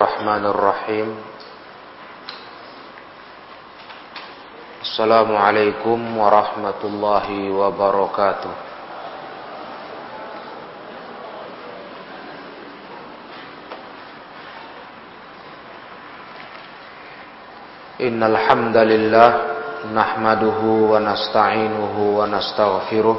الرحمن الرحيم السلام عليكم ورحمة الله وبركاته إن الحمد لله نحمده ونستعينه ونستغفره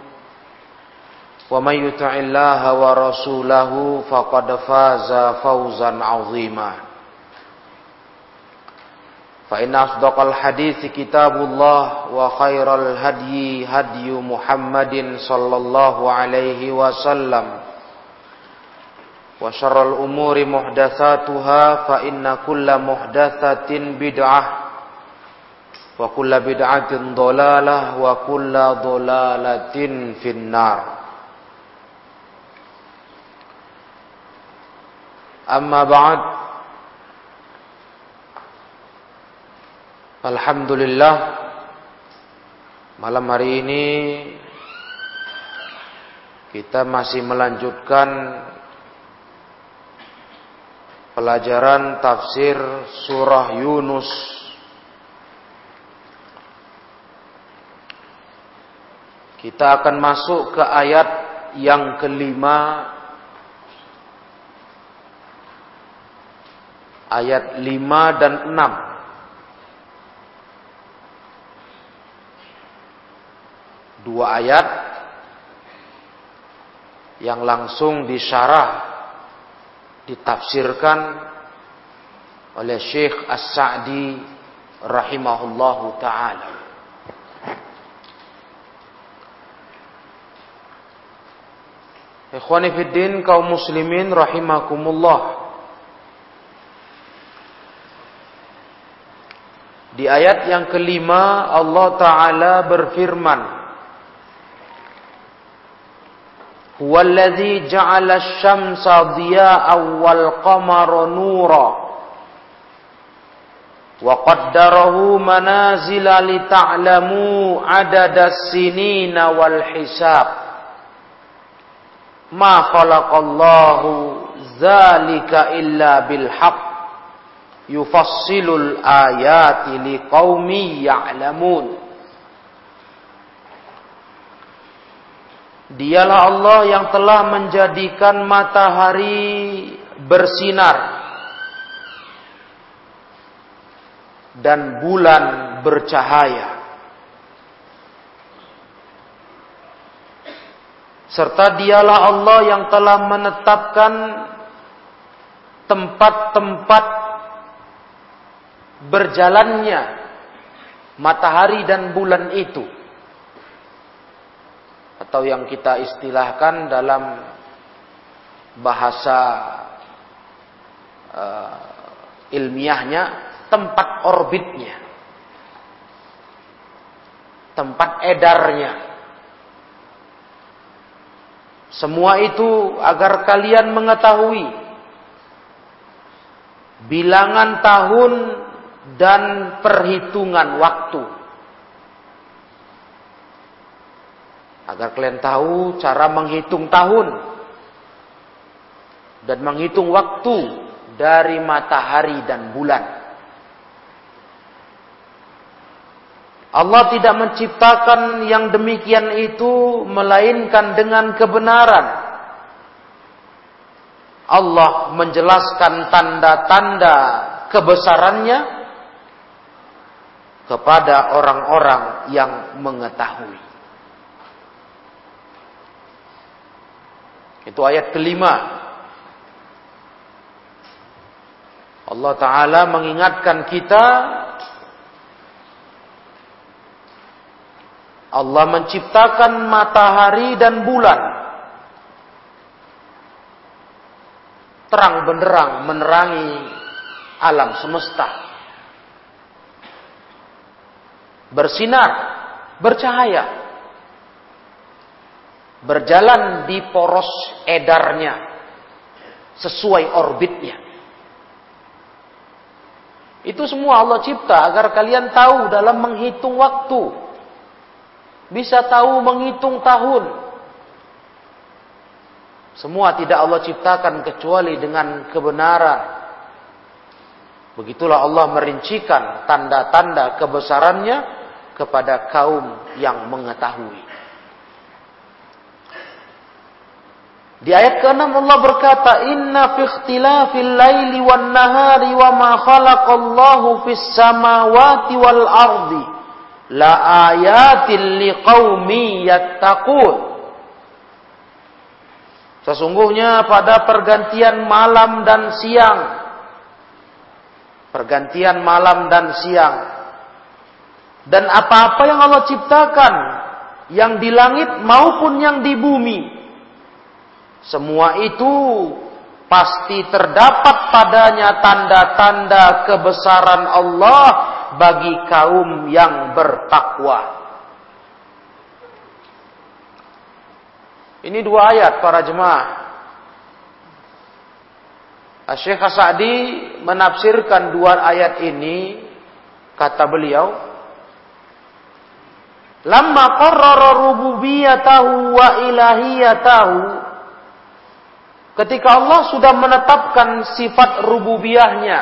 ومن يطع الله ورسوله فقد فاز فوزا عظيما فإن أصدق الحديث كتاب الله وخير الهدي هدي محمد صلى الله عليه وسلم وشر الأمور محدثاتها فإن كل محدثة بدعة وكل بدعة ضلالة وكل ضلالة في النار أما بعد Alhamdulillah Malam hari ini Kita masih melanjutkan Pelajaran tafsir surah Yunus Kita akan masuk ke ayat yang kelima Ayat lima dan enam dua ayat yang langsung disyarah ditafsirkan oleh Syekh As-Sa'di rahimahullahu taala. Ikhwani fiddin kaum muslimin rahimakumullah. Di ayat yang kelima Allah Ta'ala berfirman Huwallazi ja'ala asy-syamsa dhiya'an wal qamara nura wa qaddarahu manazila lita'lamu adadas sinina wal hisab. Ma khalaqallahu illa bil haqq yufassilul ayati liqaumi ya'lamun. Dialah Allah yang telah menjadikan matahari bersinar dan bulan bercahaya. Serta dialah Allah yang telah menetapkan tempat-tempat berjalannya matahari dan bulan itu atau yang kita istilahkan dalam bahasa uh, ilmiahnya tempat orbitnya, tempat edarnya. Semua itu agar kalian mengetahui bilangan tahun dan perhitungan waktu. Agar kalian tahu cara menghitung tahun dan menghitung waktu dari matahari dan bulan. Allah tidak menciptakan yang demikian itu melainkan dengan kebenaran. Allah menjelaskan tanda-tanda kebesarannya kepada orang-orang yang mengetahui. Itu ayat kelima. Allah Ta'ala mengingatkan kita Allah menciptakan matahari dan bulan terang benderang menerangi alam semesta bersinar bercahaya berjalan di poros edarnya sesuai orbitnya. Itu semua Allah cipta agar kalian tahu dalam menghitung waktu. Bisa tahu menghitung tahun. Semua tidak Allah ciptakan kecuali dengan kebenaran. Begitulah Allah merincikan tanda-tanda kebesarannya kepada kaum yang mengetahui. Di ayat ke-6 Allah berkata, "Inna fi ikhtilafil laili wan nahari wa ma khalaqallahu fis samawati wal ardi la ayatin liqaumi yattaqun." Sesungguhnya pada pergantian malam dan siang pergantian malam dan siang dan apa-apa yang Allah ciptakan yang di langit maupun yang di bumi semua itu pasti terdapat padanya tanda-tanda kebesaran Allah bagi kaum yang bertakwa. Ini dua ayat para jemaah. Syekh Sa'di menafsirkan dua ayat ini kata beliau Lama qarrara rububiyatahu wa ilahiyatahu. Ketika Allah sudah menetapkan sifat rububiyahnya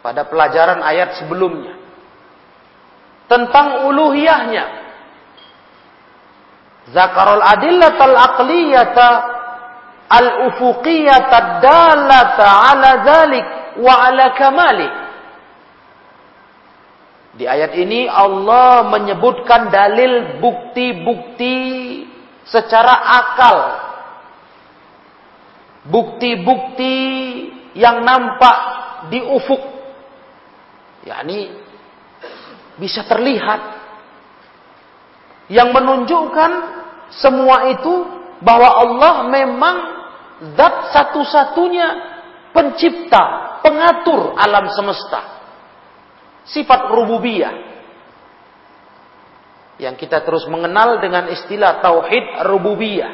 pada pelajaran ayat sebelumnya tentang uluhiyahnya. Zakarul adillatal aqliyata al ufuqiyata dalata ala dzalik wa ala kamali di ayat ini Allah menyebutkan dalil bukti-bukti secara akal. Bukti-bukti yang nampak di ufuk. Yakni bisa terlihat. Yang menunjukkan semua itu bahwa Allah memang zat satu-satunya pencipta, pengatur alam semesta. Sifat rububiyah yang kita terus mengenal dengan istilah tauhid rububiyah.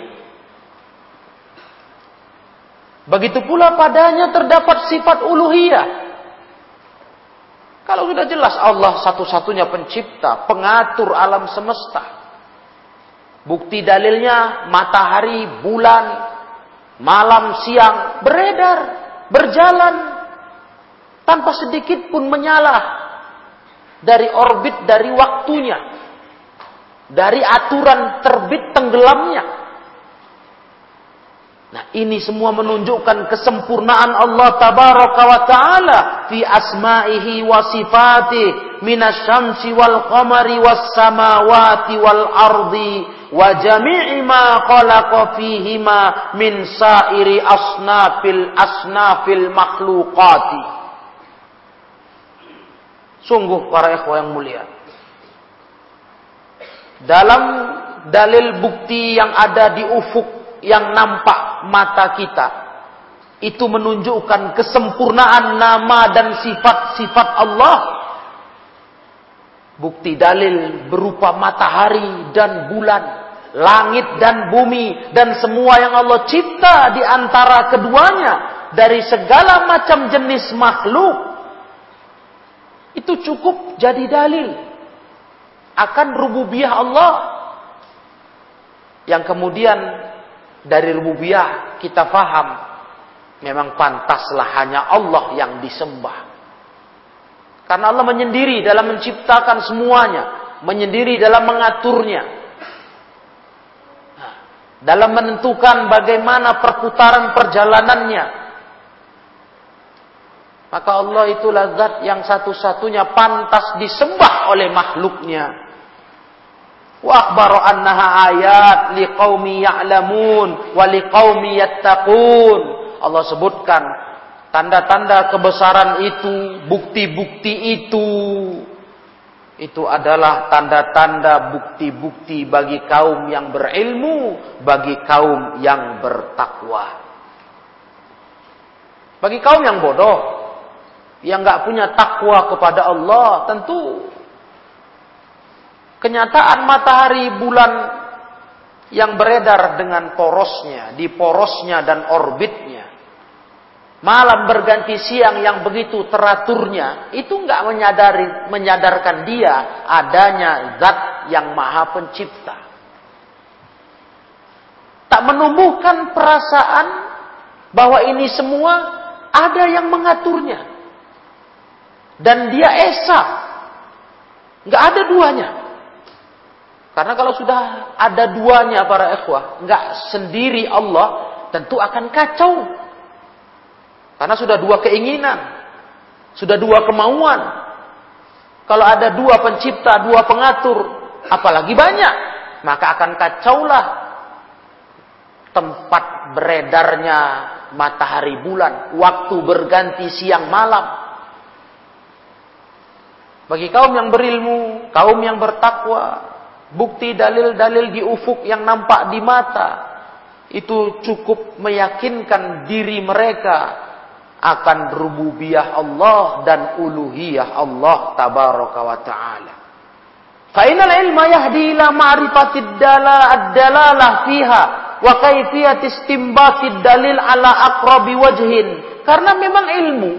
Begitu pula padanya terdapat sifat uluhiyah. Kalau sudah jelas Allah satu-satunya pencipta, pengatur alam semesta. Bukti dalilnya matahari, bulan, malam, siang beredar, berjalan tanpa sedikit pun menyala dari orbit dari waktunya, dari aturan terbit tenggelamnya. Nah, ini semua menunjukkan kesempurnaan Allah tabaraka wa taala fi asma'ihi wa sifati minasyamsi wal qamari was samawati wal ardi wa jami'i ma khalaqa fihima min sa'iri asnafil asnafil makhluqati. Sungguh para ikhwah yang mulia. Dalam dalil bukti yang ada di ufuk yang nampak mata kita itu menunjukkan kesempurnaan nama dan sifat-sifat Allah. Bukti dalil berupa matahari dan bulan, langit dan bumi dan semua yang Allah cipta di antara keduanya dari segala macam jenis makhluk. Itu cukup jadi dalil akan rububiyah Allah yang kemudian dari rububiyah kita faham memang pantaslah hanya Allah yang disembah. Karena Allah menyendiri dalam menciptakan semuanya, menyendiri dalam mengaturnya. Nah, dalam menentukan bagaimana perputaran perjalanannya. Maka Allah itulah zat yang satu-satunya pantas disembah oleh makhluknya. Wa akhbara annaha ayat liqaumi ya'lamun wa liqaumi yattaqun. Allah sebutkan tanda-tanda kebesaran itu, bukti-bukti itu itu adalah tanda-tanda bukti-bukti bagi kaum yang berilmu, bagi kaum yang bertakwa. Bagi kaum yang bodoh, yang nggak punya takwa kepada Allah, tentu kenyataan matahari bulan yang beredar dengan porosnya, di porosnya dan orbitnya. Malam berganti siang yang begitu teraturnya, itu nggak menyadari, menyadarkan dia adanya zat yang maha pencipta. Tak menumbuhkan perasaan bahwa ini semua ada yang mengaturnya. Dan dia esa. Nggak ada duanya. Karena kalau sudah ada duanya para ikhwah, nggak sendiri Allah, tentu akan kacau. Karena sudah dua keinginan, sudah dua kemauan. Kalau ada dua pencipta, dua pengatur, apalagi banyak, maka akan kacaulah tempat beredarnya matahari bulan, waktu berganti siang malam. Bagi kaum yang berilmu, kaum yang bertakwa, bukti dalil-dalil di ufuk yang nampak di mata itu cukup meyakinkan diri mereka akan rububiyah Allah dan uluhiyah Allah tabaraka wa taala. Fa innal ilma yahdi ila ma'rifatid dala ad-dalalah fiha wa kaifiyat istinbatid dalil ala aqrabi wajhin. Karena memang ilmu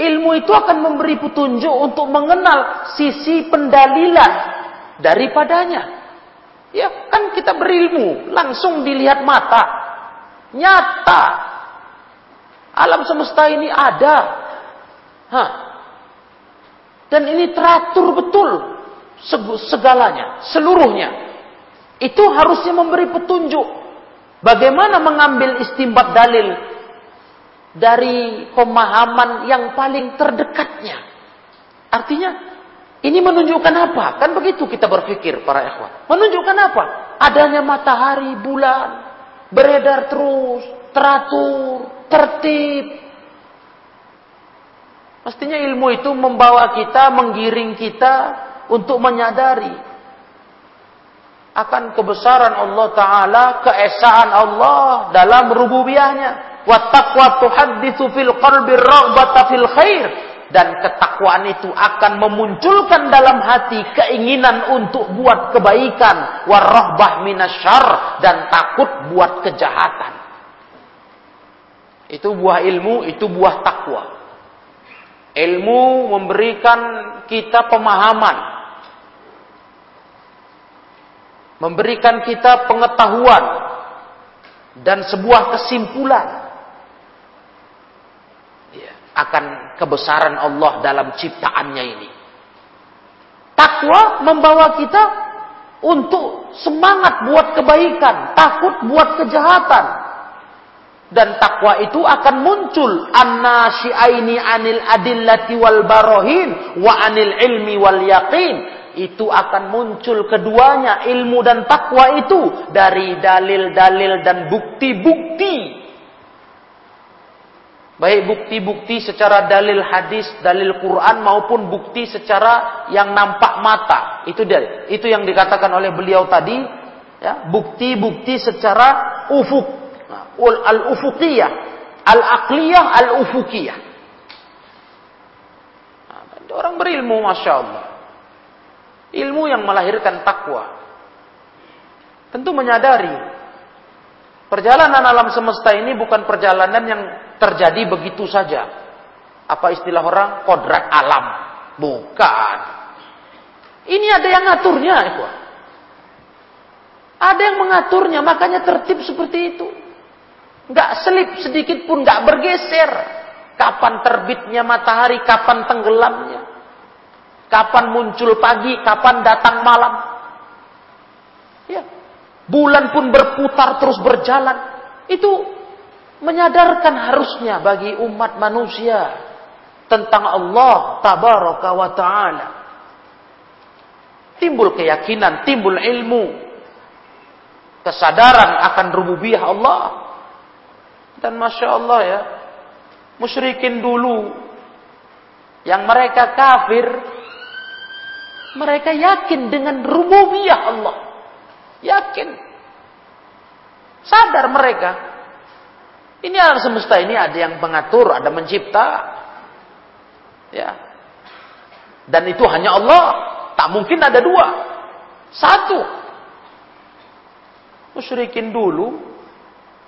ilmu itu akan memberi petunjuk untuk mengenal sisi pendalilan daripadanya. Ya, kan kita berilmu, langsung dilihat mata. Nyata. Alam semesta ini ada. Hah. Dan ini teratur betul segalanya, seluruhnya. Itu harusnya memberi petunjuk bagaimana mengambil istimbat dalil dari pemahaman yang paling terdekatnya. Artinya ini menunjukkan apa? Kan begitu kita berpikir para ikhwan. Menunjukkan apa? Adanya matahari, bulan, beredar terus, teratur, tertib. Mestinya ilmu itu membawa kita, menggiring kita untuk menyadari akan kebesaran Allah Ta'ala, keesaan Allah dalam fil qalbi raghbata fil khair. Dan ketakwaan itu akan memunculkan dalam hati keinginan untuk buat kebaikan. Warahbah minasyar. Dan takut buat kejahatan. Itu buah ilmu itu buah takwa. Ilmu memberikan kita pemahaman. Memberikan kita pengetahuan. Dan sebuah kesimpulan akan kebesaran Allah dalam ciptaannya ini. Takwa membawa kita untuk semangat buat kebaikan, takut buat kejahatan. Dan takwa itu akan muncul annasyiaini anil adillati wal barohin wa anil ilmi wal yaqin. Itu akan muncul keduanya ilmu dan takwa itu dari dalil-dalil dan bukti-bukti Baik bukti-bukti secara dalil hadis, dalil Quran maupun bukti secara yang nampak mata. Itu dia. Itu yang dikatakan oleh beliau tadi, ya, bukti-bukti secara ufuk. Nah, al-ufukiyah, al-aqliyah, al-ufukiyah. Nah, orang berilmu, masya Allah. Ilmu yang melahirkan takwa. Tentu menyadari perjalanan alam semesta ini bukan perjalanan yang terjadi begitu saja. Apa istilah orang? Kodrat alam. Bukan. Ini ada yang ngaturnya. Ada yang mengaturnya, makanya tertib seperti itu. Nggak selip sedikit pun, nggak bergeser. Kapan terbitnya matahari, kapan tenggelamnya. Kapan muncul pagi, kapan datang malam. Ya. Bulan pun berputar terus berjalan. Itu menyadarkan harusnya bagi umat manusia tentang Allah tabaraka wa taala. Timbul keyakinan, timbul ilmu, kesadaran akan rububiyah Allah. Dan masya Allah ya, musyrikin dulu yang mereka kafir mereka yakin dengan rububiyah Allah. Yakin. Sadar mereka. Ini alam semesta ini ada yang mengatur, ada mencipta. Ya. Dan itu hanya Allah. Tak mungkin ada dua. Satu. Musyrikin dulu.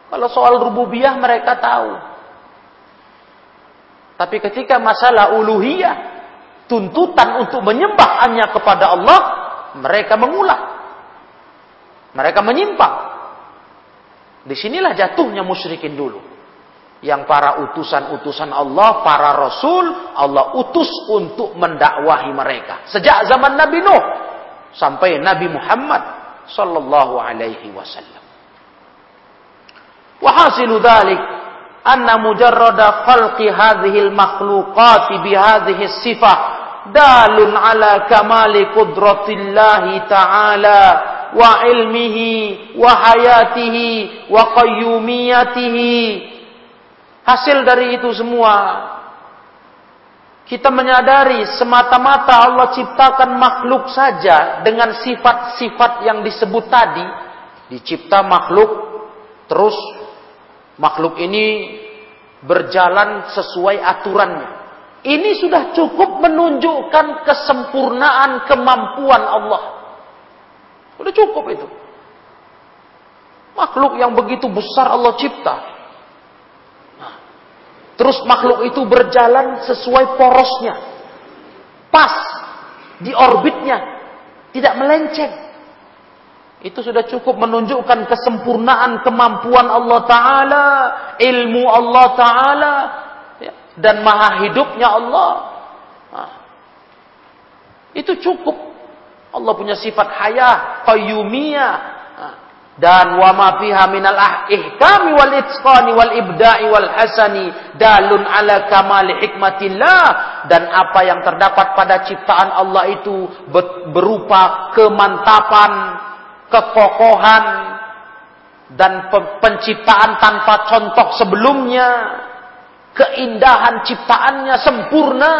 Kalau soal rububiyah mereka tahu. Tapi ketika masalah uluhiyah tuntutan untuk menyembah hanya kepada Allah, mereka mengulah. Mereka menyimpang. Di sinilah jatuhnya musyrikin dulu. Yang para utusan-utusan Allah, para rasul, Allah utus untuk mendakwahi mereka. Sejak zaman Nabi Nuh sampai Nabi Muhammad sallallahu alaihi wasallam. Wahasilu dzalik anna mujarrada khalqi hadhihi al-makhluqati bi hadhihi sifah dalun ala kamali qudratillahi ta'ala wa ilmihi wa hasil dari itu semua kita menyadari semata-mata Allah ciptakan makhluk saja dengan sifat-sifat yang disebut tadi. Dicipta makhluk terus makhluk ini berjalan sesuai aturannya. Ini sudah cukup menunjukkan kesempurnaan kemampuan Allah. Sudah cukup itu. Makhluk yang begitu besar Allah cipta. Nah, terus makhluk itu berjalan sesuai porosnya. Pas di orbitnya. Tidak melenceng. Itu sudah cukup menunjukkan kesempurnaan kemampuan Allah Ta'ala. Ilmu Allah Ta'ala dan maha hidupnya Allah. Nah, itu cukup. Allah punya sifat hayah, qayyumiyah. Dan wa ma fiha minal ah, ihkami wal itqani wal ibda'i wal hasani dalun ala kamali hikmatillah dan apa yang terdapat pada ciptaan Allah itu berupa kemantapan, kekokohan dan penciptaan tanpa contoh sebelumnya keindahan ciptaannya sempurna.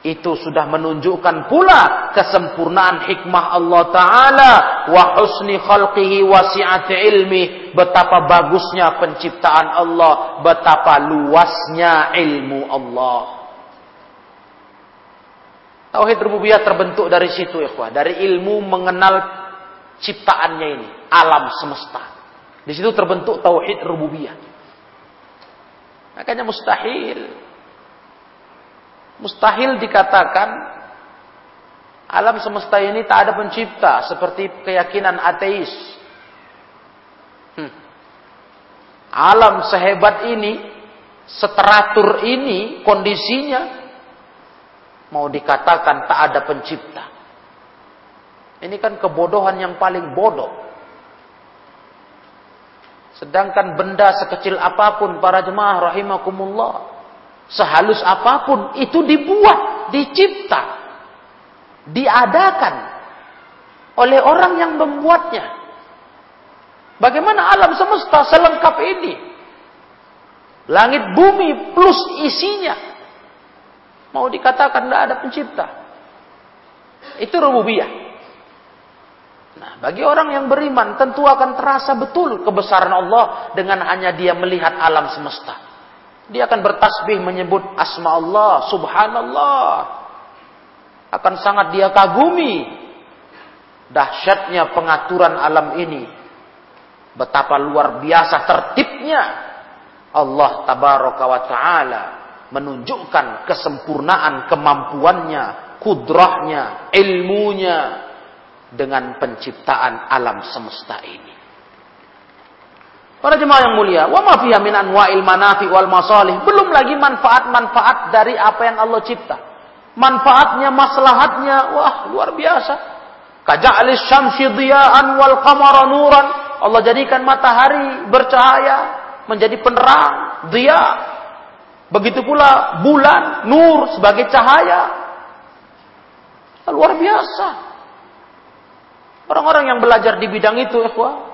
Itu sudah menunjukkan pula kesempurnaan hikmah Allah Ta'ala. Wa husni khalqihi wasi'ati ilmi. Betapa bagusnya penciptaan Allah. Betapa luasnya ilmu Allah. Tauhid rububiyah terbentuk dari situ ikhwah. Dari ilmu mengenal ciptaannya ini. Alam semesta. Di situ terbentuk tauhid rububiyah. Makanya mustahil. Mustahil dikatakan alam semesta ini tak ada pencipta seperti keyakinan ateis. Hmm. Alam sehebat ini, seteratur ini, kondisinya mau dikatakan tak ada pencipta. Ini kan kebodohan yang paling bodoh. Sedangkan benda sekecil apa pun para jemaah rahimakumullah. Sehalus apa pun itu dibuat, dicipta, diadakan oleh orang yang membuatnya. Bagaimana alam semesta selengkap ini? Langit bumi plus isinya. Mau dikatakan tidak ada pencipta. Itu rububiyah. Nah, bagi orang yang beriman tentu akan terasa betul kebesaran Allah dengan hanya dia melihat alam semesta. Dia akan bertasbih menyebut asma Allah, subhanallah. Akan sangat dia kagumi dahsyatnya pengaturan alam ini. Betapa luar biasa tertibnya Allah tabaraka wa taala menunjukkan kesempurnaan kemampuannya, kudrahnya, ilmunya, dengan penciptaan alam semesta ini. Para jemaah yang mulia, wa ma fiha min anwa'il manafi wal masalih, belum lagi manfaat-manfaat dari apa yang Allah cipta. Manfaatnya, maslahatnya, wah luar biasa. Kaja'alis syamsi diya'an wal qamara nuran. Allah jadikan matahari bercahaya menjadi penerang, dia. Begitu pula bulan, nur sebagai cahaya. Luar biasa. Orang-orang yang belajar di bidang itu, ikhwah,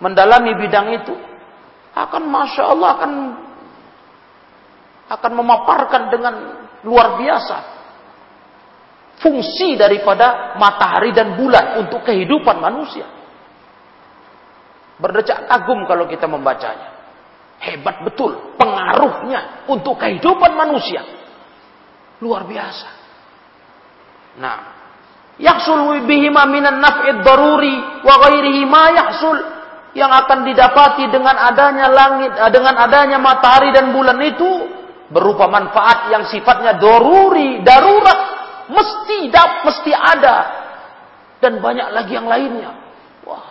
mendalami bidang itu akan masya Allah akan akan memaparkan dengan luar biasa fungsi daripada matahari dan bulan untuk kehidupan manusia. Berdecak kagum kalau kita membacanya. Hebat betul pengaruhnya untuk kehidupan manusia. Luar biasa. Nah, yahsul bihima minan naf'id daruri wa ghairihi ma yahsul yang akan didapati dengan adanya langit, eh, dengan adanya matahari dan bulan itu berupa manfaat yang sifatnya doruri, darurat, mesti dap, mesti ada, dan banyak lagi yang lainnya. Wah,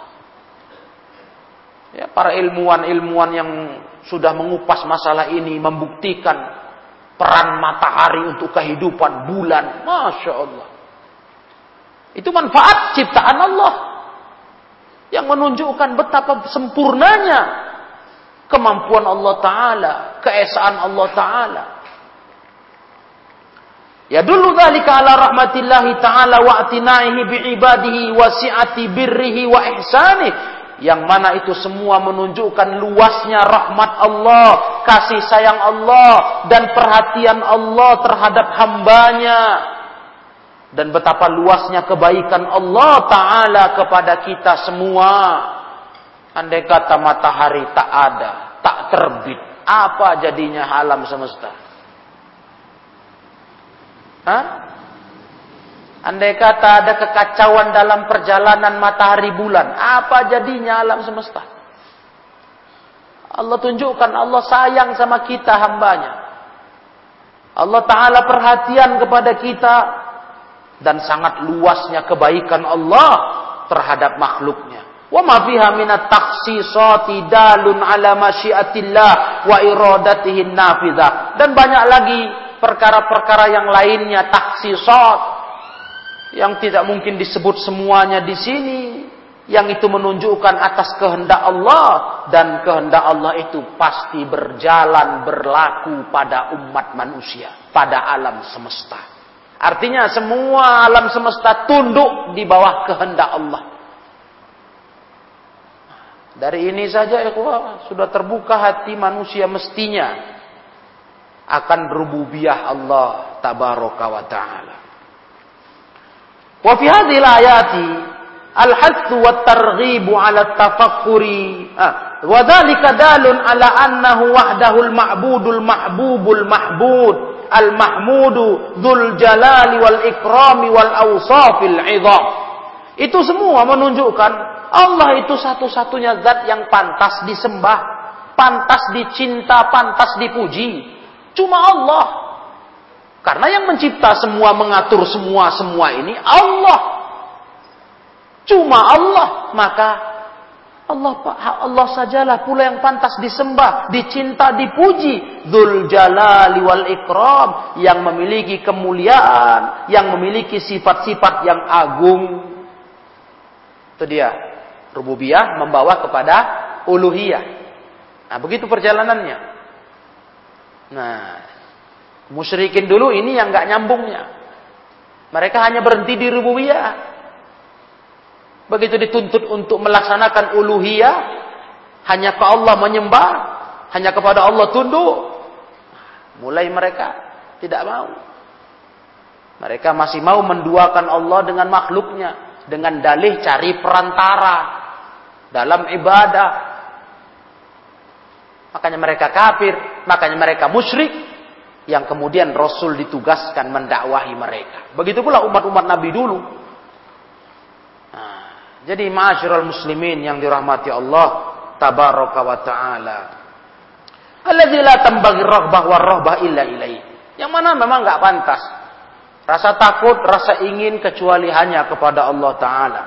ya para ilmuwan-ilmuwan yang sudah mengupas masalah ini membuktikan peran matahari untuk kehidupan bulan, masya Allah. Itu manfaat ciptaan Allah yang menunjukkan betapa sempurnanya kemampuan Allah Ta'ala, keesaan Allah Ta'ala. Ya dulu dzalika ala rahmatillahi ta'ala wa atinaihi bi'ibadihi wa si'ati birrihi wa ihsanih. Yang mana itu semua menunjukkan luasnya rahmat Allah, kasih sayang Allah, dan perhatian Allah terhadap hambanya dan betapa luasnya kebaikan Allah Ta'ala kepada kita semua. Andai kata matahari tak ada, tak terbit, apa jadinya alam semesta? Hah? Andai kata ada kekacauan dalam perjalanan matahari bulan, apa jadinya alam semesta? Allah tunjukkan Allah sayang sama kita hambanya. Allah Ta'ala perhatian kepada kita dan sangat luasnya kebaikan Allah terhadap makhluknya. Wa ma fiha min at-takhsisati dalun ala masyiatillah wa iradatihi nafidhah. Dan banyak lagi perkara-perkara yang lainnya taksisat yang tidak mungkin disebut semuanya di sini yang itu menunjukkan atas kehendak Allah dan kehendak Allah itu pasti berjalan berlaku pada umat manusia pada alam semesta. Artinya semua alam semesta tunduk di bawah kehendak Allah. Dari ini saja ikhwah sudah terbuka hati manusia mestinya akan rububiyah Allah tabaraka wa taala. Wa fi hadhihi ayati al-hathu wa targhibu ala tafakkuri wa dhalika dalun ala annahu wahdahu al-ma'budul mahbubul mahbud al-mahmudu dzul jalali wal ikrami wal awsafil idham. Itu semua menunjukkan Allah itu satu-satunya zat yang pantas disembah, pantas dicinta, pantas dipuji. Cuma Allah. Karena yang mencipta semua, mengatur semua, semua ini Allah. Cuma Allah, maka Allah Allah sajalah pula yang pantas disembah, dicinta, dipuji. Dzul jalali wal ikram yang memiliki kemuliaan, yang memiliki sifat-sifat yang agung. Itu dia. Rububiyah membawa kepada uluhiyah. Nah, begitu perjalanannya. Nah, musyrikin dulu ini yang nggak nyambungnya. Mereka hanya berhenti di rububiyah. Begitu dituntut untuk melaksanakan uluhiyah, hanya ke Allah menyembah, hanya kepada Allah tunduk. Mulai mereka tidak mau. Mereka masih mau menduakan Allah dengan makhluknya. Dengan dalih cari perantara dalam ibadah. Makanya mereka kafir, makanya mereka musyrik. Yang kemudian Rasul ditugaskan mendakwahi mereka. Begitu pula umat-umat Nabi dulu jadi ma'asyiral muslimin yang dirahmati Allah tabaraka wa taala. Alladzi la tambaghi raghbah wa rahbah illa ilaih. Yang mana memang enggak pantas Rasa takut, rasa ingin kecuali hanya kepada Allah Ta'ala.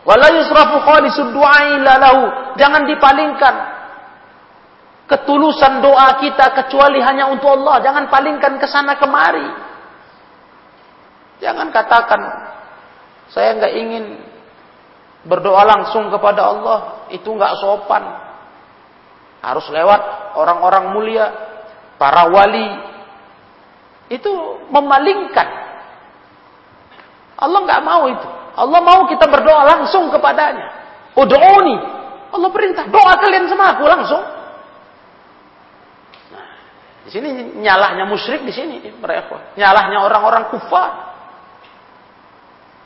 Wala yusrafu khalisud du'a lahu. Jangan dipalingkan ketulusan doa kita kecuali hanya untuk Allah. Jangan palingkan ke sana kemari. Jangan katakan saya nggak ingin berdoa langsung kepada Allah. Itu nggak sopan. Harus lewat orang-orang mulia, para wali, itu memalingkan. Allah nggak mau itu. Allah mau kita berdoa langsung kepadanya. Udu'uni. Allah perintah, doa kalian sama aku langsung. Nah, di sini nyalahnya musyrik di sini mereka. Nyalahnya orang-orang kufar.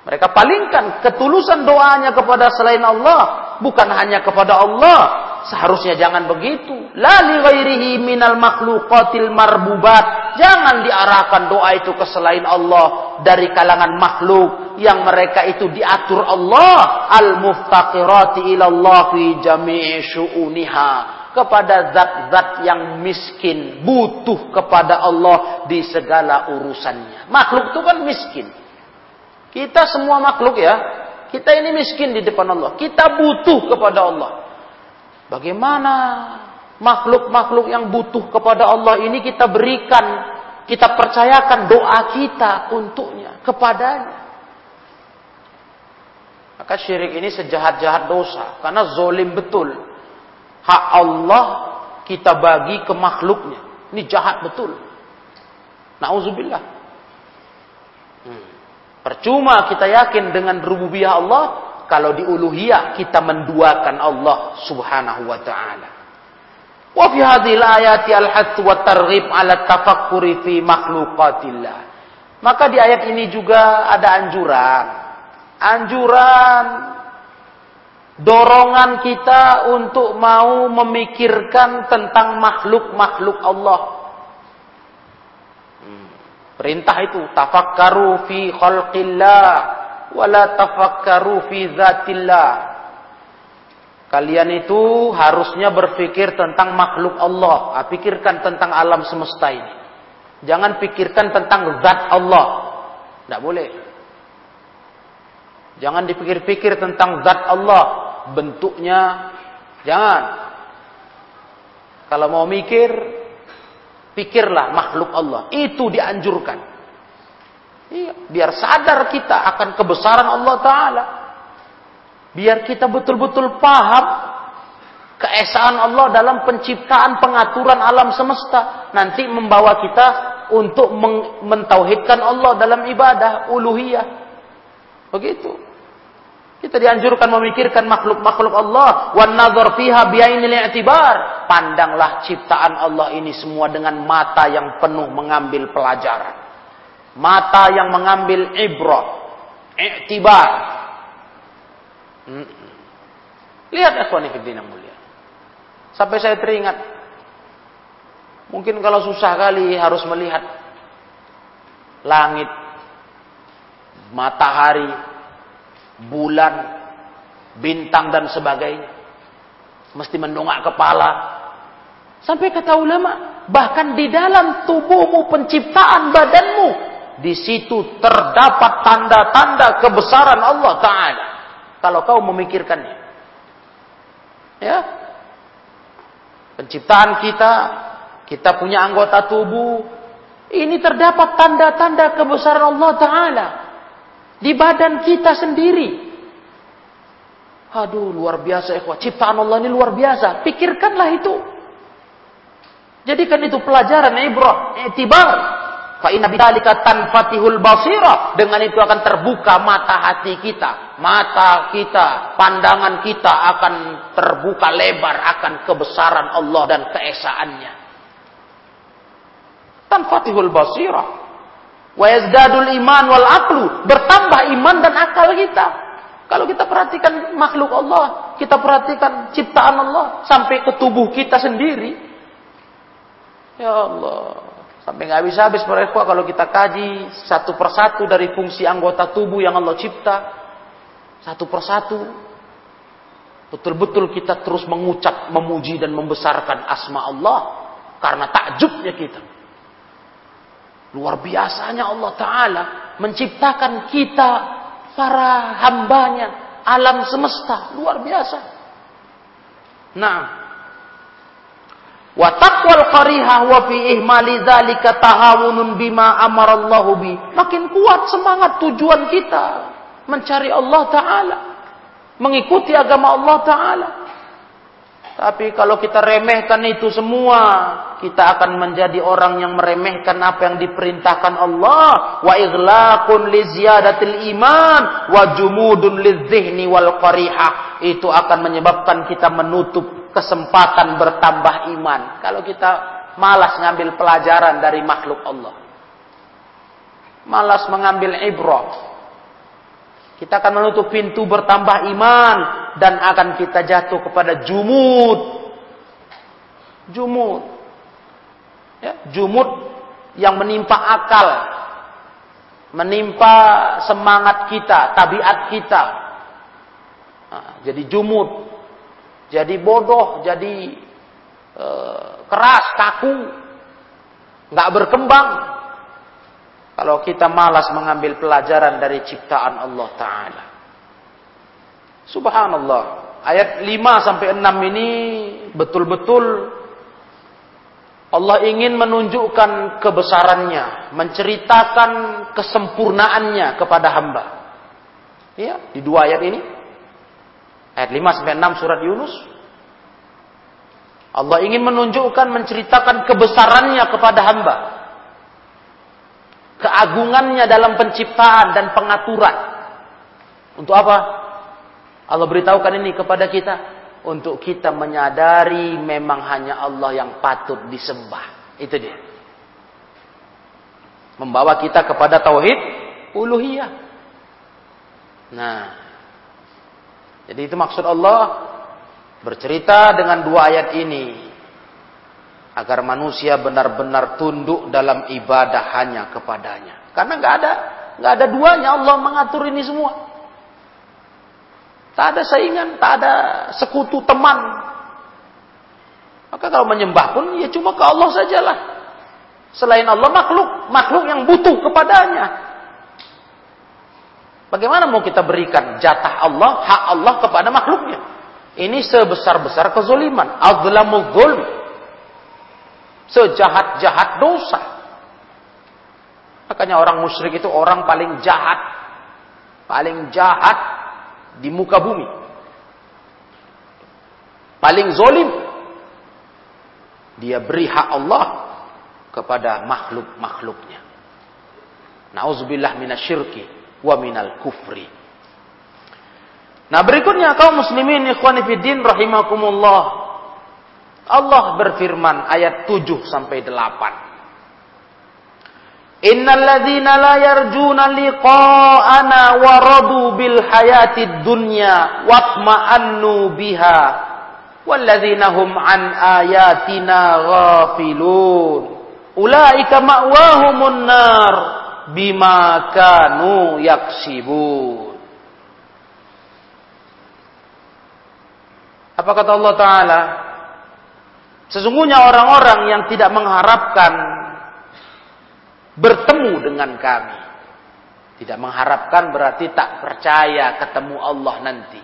Mereka palingkan ketulusan doanya kepada selain Allah, bukan hanya kepada Allah, Seharusnya jangan begitu. La li ghairihi minal makhluqatil marbubat. Jangan diarahkan doa itu ke selain Allah dari kalangan makhluk yang mereka itu diatur Allah al-muftaqirati ila Allah fi jami'i syu'uniha kepada zat-zat yang miskin, butuh kepada Allah di segala urusannya. Makhluk itu kan miskin. Kita semua makhluk ya, kita ini miskin di depan Allah. Kita butuh kepada Allah. Bagaimana makhluk-makhluk yang butuh kepada Allah ini kita berikan, kita percayakan doa kita untuknya, kepadanya. Maka syirik ini sejahat-jahat dosa. Karena zolim betul. Hak Allah kita bagi ke makhluknya. Ini jahat betul. Nauzubillah. Percuma kita yakin dengan rububiyah Allah kalau di uluhiyah kita menduakan Allah Subhanahu wa taala. Wa fi hadhil ayati al-hath wa targhib ala tafakkuri fi makhluqatillah. Maka di ayat ini juga ada anjuran. Anjuran dorongan kita untuk mau memikirkan tentang makhluk-makhluk Allah. Perintah itu tafakkaru fi khalqillah wala tafakkaru fi zatillah. Kalian itu harusnya berpikir tentang makhluk Allah. Ah, pikirkan tentang alam semesta ini. Jangan pikirkan tentang zat Allah. Tidak boleh. Jangan dipikir-pikir tentang zat Allah. Bentuknya. Jangan. Kalau mau mikir, pikirlah makhluk Allah. Itu dianjurkan. Iya, biar sadar kita akan kebesaran Allah Ta'ala. Biar kita betul-betul paham keesaan Allah dalam penciptaan pengaturan alam semesta. Nanti membawa kita untuk mentauhidkan Allah dalam ibadah, uluhiyah. Begitu. Kita dianjurkan memikirkan makhluk-makhluk Allah. Wan nazar fiha biainil i'tibar. Pandanglah ciptaan Allah ini semua dengan mata yang penuh mengambil pelajaran. Mata yang mengambil ibrah. Iktibar. Hmm. Lihat ikhwan fillah yang mulia. Sampai saya teringat. Mungkin kalau susah kali harus melihat langit, matahari, bulan, bintang dan sebagainya. Mesti mendongak kepala. Sampai kata ulama, bahkan di dalam tubuhmu penciptaan badanmu di situ terdapat tanda-tanda kebesaran Allah Ta'ala. Kalau kau memikirkannya. Ya. Penciptaan kita, kita punya anggota tubuh. Ini terdapat tanda-tanda kebesaran Allah Ta'ala. Di badan kita sendiri. Aduh, luar biasa ikhwah. Ciptaan Allah ini luar biasa. Pikirkanlah itu. Jadikan itu pelajaran, ibrah, itibar. Fa inna bidzalika tanfatihul basira. Dengan itu akan terbuka mata hati kita, mata kita, pandangan kita akan terbuka lebar akan kebesaran Allah dan keesaannya. Tanfatihul basira. Wa yazdadul iman wal aqlu. Bertambah iman dan akal kita. Kalau kita perhatikan makhluk Allah, kita perhatikan ciptaan Allah sampai ke tubuh kita sendiri. Ya Allah, Sampai nggak bisa habis mereka kalau kita kaji satu persatu dari fungsi anggota tubuh yang Allah cipta. Satu persatu. Betul-betul kita terus mengucap, memuji, dan membesarkan asma Allah. Karena takjubnya kita. Luar biasanya Allah Ta'ala menciptakan kita para hambanya alam semesta. Luar biasa. Nah. Wa taqwal qarihah wa fi ihmali dzalika tahawunun bima amarallahu bi. Makin kuat semangat tujuan kita mencari Allah Ta'ala. Mengikuti agama Allah Ta'ala. Tapi kalau kita remehkan itu semua, kita akan menjadi orang yang meremehkan apa yang diperintahkan Allah. Wa ighlaqun li ziyadatil iman wa jumudun lidzihni wal qarihah. Itu akan menyebabkan kita menutup kesempatan bertambah iman. Kalau kita malas ngambil pelajaran dari makhluk Allah. Malas mengambil ibrah kita akan menutup pintu bertambah iman dan akan kita jatuh kepada jumud. Jumud. Ya, jumud yang menimpa akal. Menimpa semangat kita, tabiat kita. Nah, jadi jumud. Jadi bodoh, jadi uh, keras, kaku. nggak berkembang. Kalau kita malas mengambil pelajaran dari ciptaan Allah Ta'ala. Subhanallah. Ayat 5 sampai 6 ini betul-betul Allah ingin menunjukkan kebesarannya, menceritakan kesempurnaannya kepada hamba. Ya, di dua ayat ini. Ayat 5 sampai 6 surat Yunus. Allah ingin menunjukkan, menceritakan kebesarannya kepada hamba keagungannya dalam penciptaan dan pengaturan. Untuk apa? Allah beritahukan ini kepada kita untuk kita menyadari memang hanya Allah yang patut disembah. Itu dia. Membawa kita kepada tauhid uluhiyah. Nah, jadi itu maksud Allah bercerita dengan dua ayat ini agar manusia benar-benar tunduk dalam ibadah hanya kepadanya. Karena nggak ada nggak ada duanya Allah mengatur ini semua. Tak ada saingan, tak ada sekutu teman. Maka kalau menyembah pun ya cuma ke Allah sajalah. Selain Allah makhluk, makhluk yang butuh kepadanya. Bagaimana mau kita berikan jatah Allah, hak Allah kepada makhluknya? Ini sebesar-besar kezoliman. Azlamul zulm sejahat-jahat dosa. Makanya orang musyrik itu orang paling jahat. Paling jahat di muka bumi. Paling zolim. Dia beri hak Allah kepada makhluk-makhluknya. Nauzubillah minasyirki wa minal kufri. Nah berikutnya kaum muslimin ikhwanifiddin rahimakumullah. Allah berfirman ayat 7 sampai 8. Innal ladzina la yarjuna liqa'ana wa radu bil hayatid dunya watma'annu biha walladzina hum an ayatina ghafilun ulaika ma'wahumun nar bima kanu yaksibun Apa kata Allah Ta'ala? Sesungguhnya orang-orang yang tidak mengharapkan bertemu dengan kami. Tidak mengharapkan berarti tak percaya ketemu Allah nanti.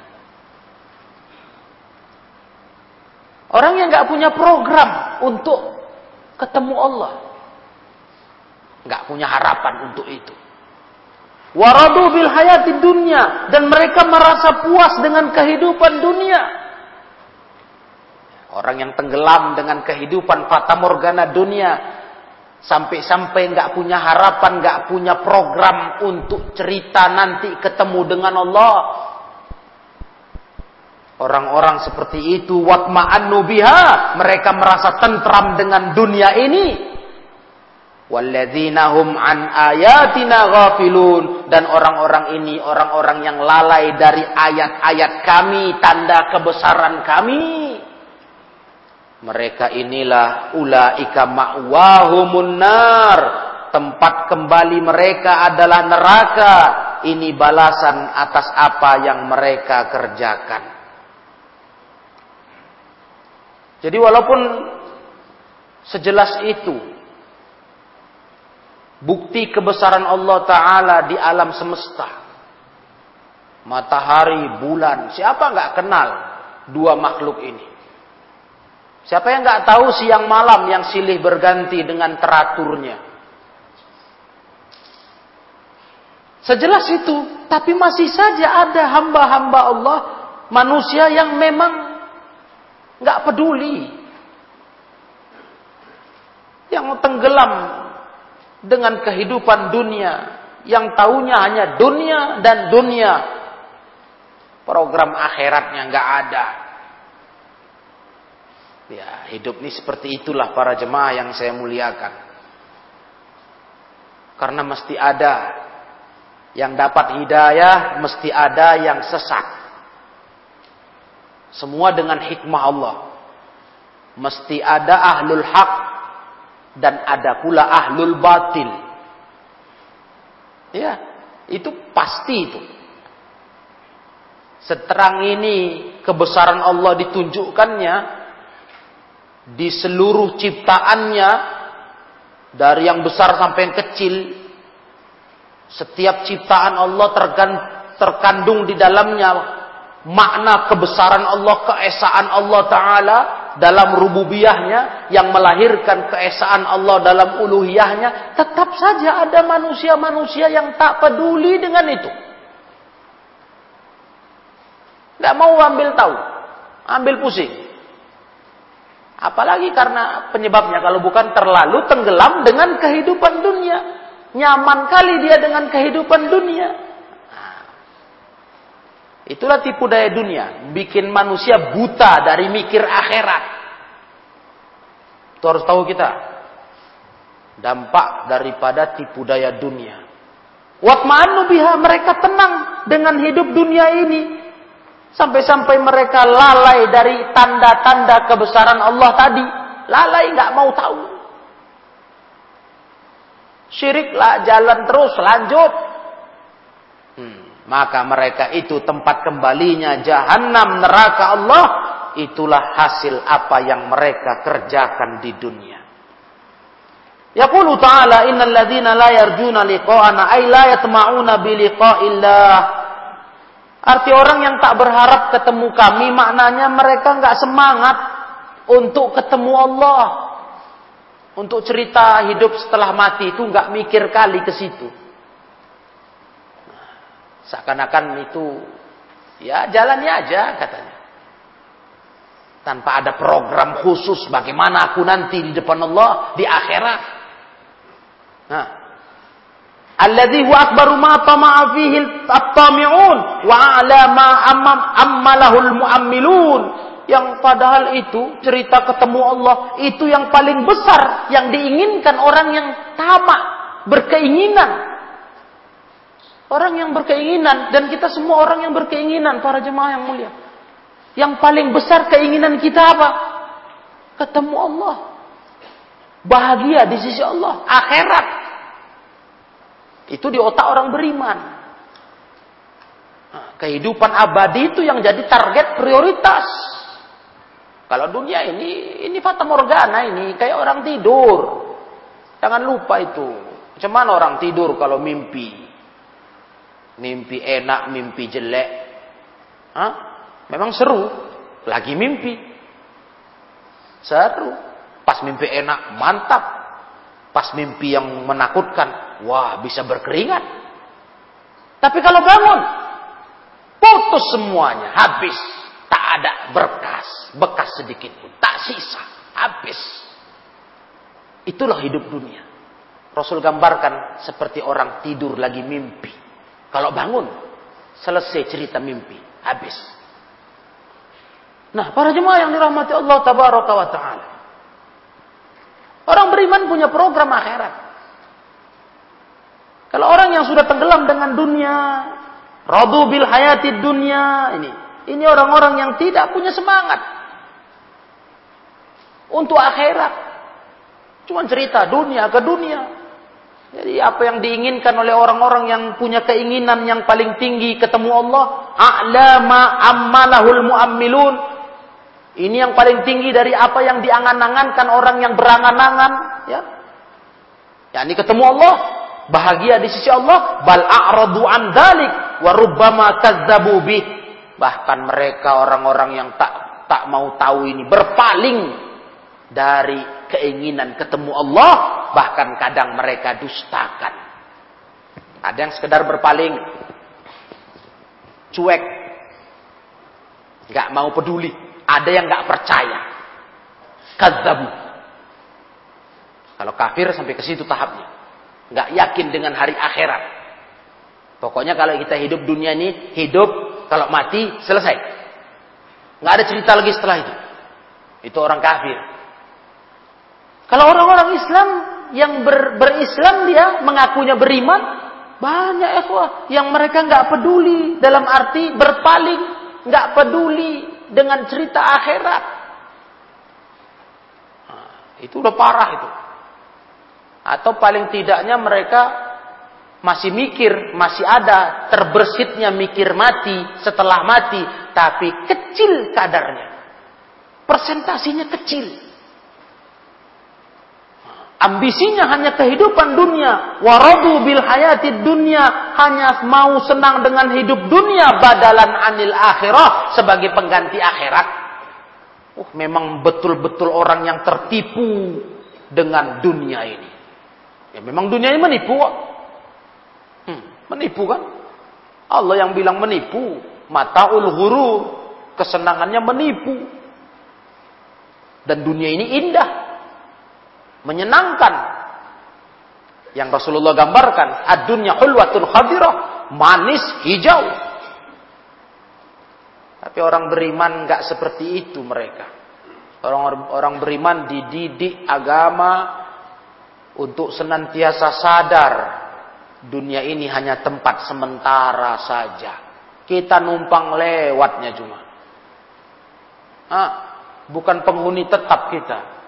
Orang yang nggak punya program untuk ketemu Allah. nggak punya harapan untuk itu. Waradu bil hayati dunia. Dan mereka merasa puas dengan kehidupan dunia. Orang yang tenggelam dengan kehidupan fata morgana dunia. Sampai-sampai nggak punya harapan, nggak punya program untuk cerita nanti ketemu dengan Allah. Orang-orang seperti itu watma'annu biha, mereka merasa tentram dengan dunia ini. Walladzina hum an ayatina ghafilun dan orang-orang ini orang-orang yang lalai dari ayat-ayat kami, tanda kebesaran kami. Mereka inilah ulaika ma'wahumun nar. Tempat kembali mereka adalah neraka. Ini balasan atas apa yang mereka kerjakan. Jadi walaupun sejelas itu bukti kebesaran Allah Ta'ala di alam semesta. Matahari, bulan, siapa nggak kenal dua makhluk ini? Siapa yang nggak tahu siang malam yang silih berganti dengan teraturnya? Sejelas itu, tapi masih saja ada hamba-hamba Allah, manusia yang memang nggak peduli, yang tenggelam dengan kehidupan dunia, yang tahunya hanya dunia dan dunia. Program akhiratnya nggak ada. Ya, hidup ini seperti itulah para jemaah yang saya muliakan. Karena mesti ada yang dapat hidayah, mesti ada yang sesat. Semua dengan hikmah Allah. Mesti ada ahlul haq dan ada pula ahlul batil. Ya, itu pasti itu. Seterang ini kebesaran Allah ditunjukkannya di seluruh ciptaannya dari yang besar sampai yang kecil. Setiap ciptaan Allah terkandung di dalamnya makna kebesaran Allah, keesaan Allah Ta'ala dalam rububiyahnya yang melahirkan keesaan Allah dalam uluhiyahnya, tetap saja ada manusia-manusia yang tak peduli dengan itu. Tidak mau ambil tahu, ambil pusing. Apalagi karena penyebabnya kalau bukan terlalu tenggelam dengan kehidupan dunia. Nyaman kali dia dengan kehidupan dunia. Nah, itulah tipu daya dunia. Bikin manusia buta dari mikir akhirat. Itu harus tahu kita. Dampak daripada tipu daya dunia. Watma'annu biha mereka tenang dengan hidup dunia ini. Sampai-sampai mereka lalai dari tanda-tanda kebesaran Allah tadi. Lalai nggak mau tahu. Syiriklah jalan terus lanjut. Hmm, maka mereka itu tempat kembalinya jahanam neraka Allah. Itulah hasil apa yang mereka kerjakan di dunia. Yaqulu ta'ala innal ladzina la yarjuna liqa'ana ay la yatma'una bi liqa'illah. Arti orang yang tak berharap ketemu kami maknanya mereka nggak semangat untuk ketemu Allah. Untuk cerita hidup setelah mati itu nggak mikir kali ke situ. Seakan-akan itu ya jalannya aja katanya. Tanpa ada program khusus bagaimana aku nanti di depan Allah di akhirat. Nah, alladhi huwa akbaru ma tama'a fihi at-tami'un wa 'ala ma ammalahul mu'ammilun. Yang padahal itu cerita ketemu Allah itu yang paling besar yang diinginkan orang yang tamak berkeinginan. Orang yang berkeinginan dan kita semua orang yang berkeinginan para jemaah yang mulia. Yang paling besar keinginan kita apa? Ketemu Allah. Bahagia di sisi Allah. Akhirat itu di otak orang beriman nah, kehidupan abadi itu yang jadi target prioritas kalau dunia ini, ini fata morgana ini, kayak orang tidur. Jangan lupa itu. Cuman orang tidur kalau mimpi? Mimpi enak, mimpi jelek. Hah? Memang seru. Lagi mimpi. Seru. Pas mimpi enak, mantap. Pas mimpi yang menakutkan, wah bisa berkeringat. Tapi kalau bangun, putus semuanya, habis. Tak ada berkas, bekas sedikit pun, tak sisa, habis. Itulah hidup dunia. Rasul gambarkan seperti orang tidur lagi mimpi. Kalau bangun, selesai cerita mimpi, habis. Nah, para jemaah yang dirahmati Allah tabaraka taala. Orang beriman punya program akhirat. Kalau orang yang sudah tenggelam dengan dunia, radu bil hayati dunia ini, ini orang-orang yang tidak punya semangat untuk akhirat. Cuma cerita dunia ke dunia. Jadi apa yang diinginkan oleh orang-orang yang punya keinginan yang paling tinggi ketemu Allah, a'lama ammalahul muammilun. Ini yang paling tinggi dari apa yang diangan-angankan orang yang berangan-angan, ya. yakni ketemu Allah, bahagia di sisi Allah, bal a'radu an dzalik wa kadzdzabu bih. Bahkan mereka orang-orang yang tak tak mau tahu ini berpaling dari keinginan ketemu Allah, bahkan kadang mereka dustakan. Ada yang sekedar berpaling, cuek, nggak mau peduli. Ada yang nggak percaya, kadzabu. Kalau kafir sampai ke situ tahapnya, nggak yakin dengan hari akhirat. Pokoknya kalau kita hidup dunia ini, hidup kalau mati selesai. Nggak ada cerita lagi setelah itu. Itu orang kafir. Kalau orang-orang Islam yang ber, berislam dia mengakunya beriman, banyak ikhwah yang mereka nggak peduli dalam arti berpaling, nggak peduli dengan cerita akhirat. Nah, itu udah parah itu. Atau paling tidaknya mereka masih mikir, masih ada terbersitnya mikir mati setelah mati, tapi kecil kadarnya. Persentasinya kecil. Ambisinya hanya kehidupan dunia. Waradu bil hayati dunia. Hanya mau senang dengan hidup dunia. Badalan anil akhirah. Sebagai pengganti akhirat. Uh, memang betul-betul orang yang tertipu dengan dunia ini. Ya memang dunia ini menipu Hmm, menipu kan? Allah yang bilang menipu. Mataul ghurur. Kesenangannya menipu. Dan dunia ini indah menyenangkan yang Rasulullah gambarkan adunya hulwatul khadirah manis hijau tapi orang beriman nggak seperti itu mereka orang orang beriman dididik agama untuk senantiasa sadar dunia ini hanya tempat sementara saja kita numpang lewatnya cuma ah, bukan penghuni tetap kita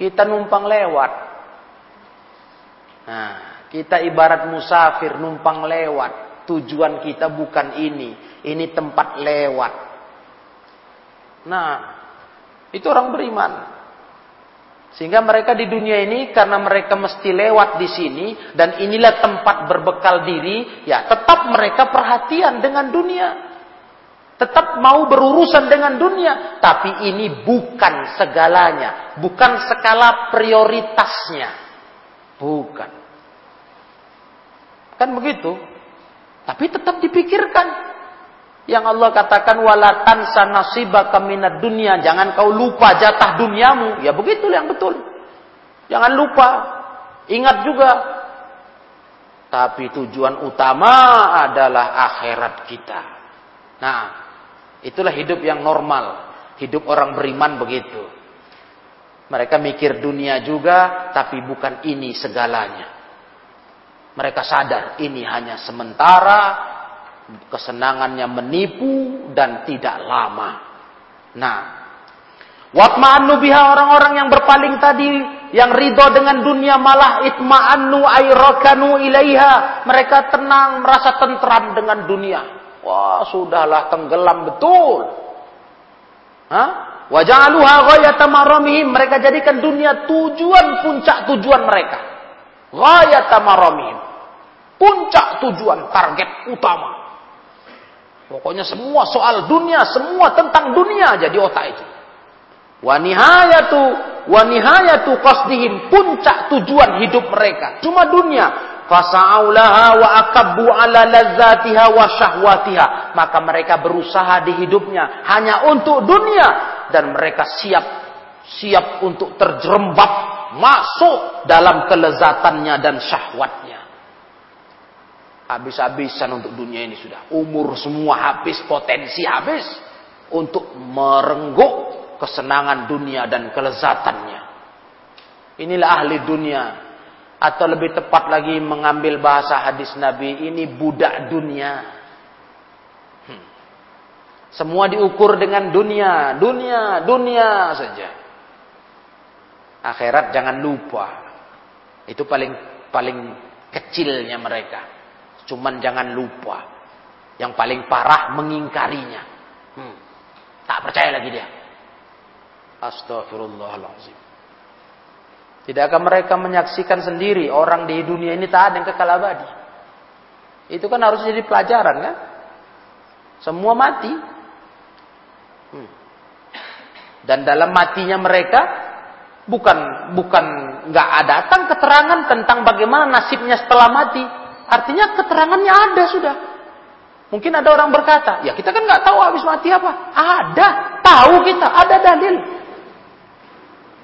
kita numpang lewat. Nah, kita ibarat musafir numpang lewat. Tujuan kita bukan ini. Ini tempat lewat. Nah, itu orang beriman. Sehingga mereka di dunia ini karena mereka mesti lewat di sini dan inilah tempat berbekal diri, ya tetap mereka perhatian dengan dunia tetap mau berurusan dengan dunia, tapi ini bukan segalanya, bukan skala prioritasnya. Bukan. Kan begitu? Tapi tetap dipikirkan. Yang Allah katakan wala tansa nasibaka dunia, jangan kau lupa jatah duniamu. Ya begitu yang betul. Jangan lupa. Ingat juga tapi tujuan utama adalah akhirat kita. Nah, Itulah hidup yang normal. Hidup orang beriman begitu. Mereka mikir dunia juga, tapi bukan ini segalanya. Mereka sadar ini hanya sementara, kesenangannya menipu dan tidak lama. Nah, watma'annu biha orang-orang yang berpaling tadi, yang ridho dengan dunia malah itma'annu ayrakanu ilaiha. Mereka tenang, merasa tentram dengan dunia. Wah, sudahlah tenggelam betul. Hah? Waja'aluha ghayata maramihim. Mereka jadikan dunia tujuan puncak tujuan mereka. Ghayata maramihim. Puncak tujuan, target utama. Pokoknya semua soal dunia, semua tentang dunia jadi otak itu. Wa nihayatu wa nihayatu qasdihim puncak tujuan hidup mereka. Cuma dunia. Fasa'aulaha wa akabbu ala lazzatiha wa syahwatiha. Maka mereka berusaha di hidupnya hanya untuk dunia. Dan mereka siap siap untuk terjerembab masuk dalam kelezatannya dan syahwatnya habis-habisan untuk dunia ini sudah umur semua habis potensi habis untuk merengguk kesenangan dunia dan kelezatannya inilah ahli dunia atau lebih tepat lagi mengambil bahasa hadis Nabi ini budak dunia. Hmm. Semua diukur dengan dunia, dunia, dunia saja. Akhirat jangan lupa. Itu paling paling kecilnya mereka. Cuman jangan lupa. Yang paling parah mengingkarinya. Hmm. Tak percaya lagi dia. Astagfirullahaladzim. Tidakkah mereka menyaksikan sendiri orang di dunia ini tak ada yang kekal abadi? Itu kan harus jadi pelajaran kan? Semua mati. Hmm. Dan dalam matinya mereka bukan bukan nggak ada datang keterangan tentang bagaimana nasibnya setelah mati. Artinya keterangannya ada sudah. Mungkin ada orang berkata, ya kita kan nggak tahu habis mati apa. Ada, tahu kita, ada dalil.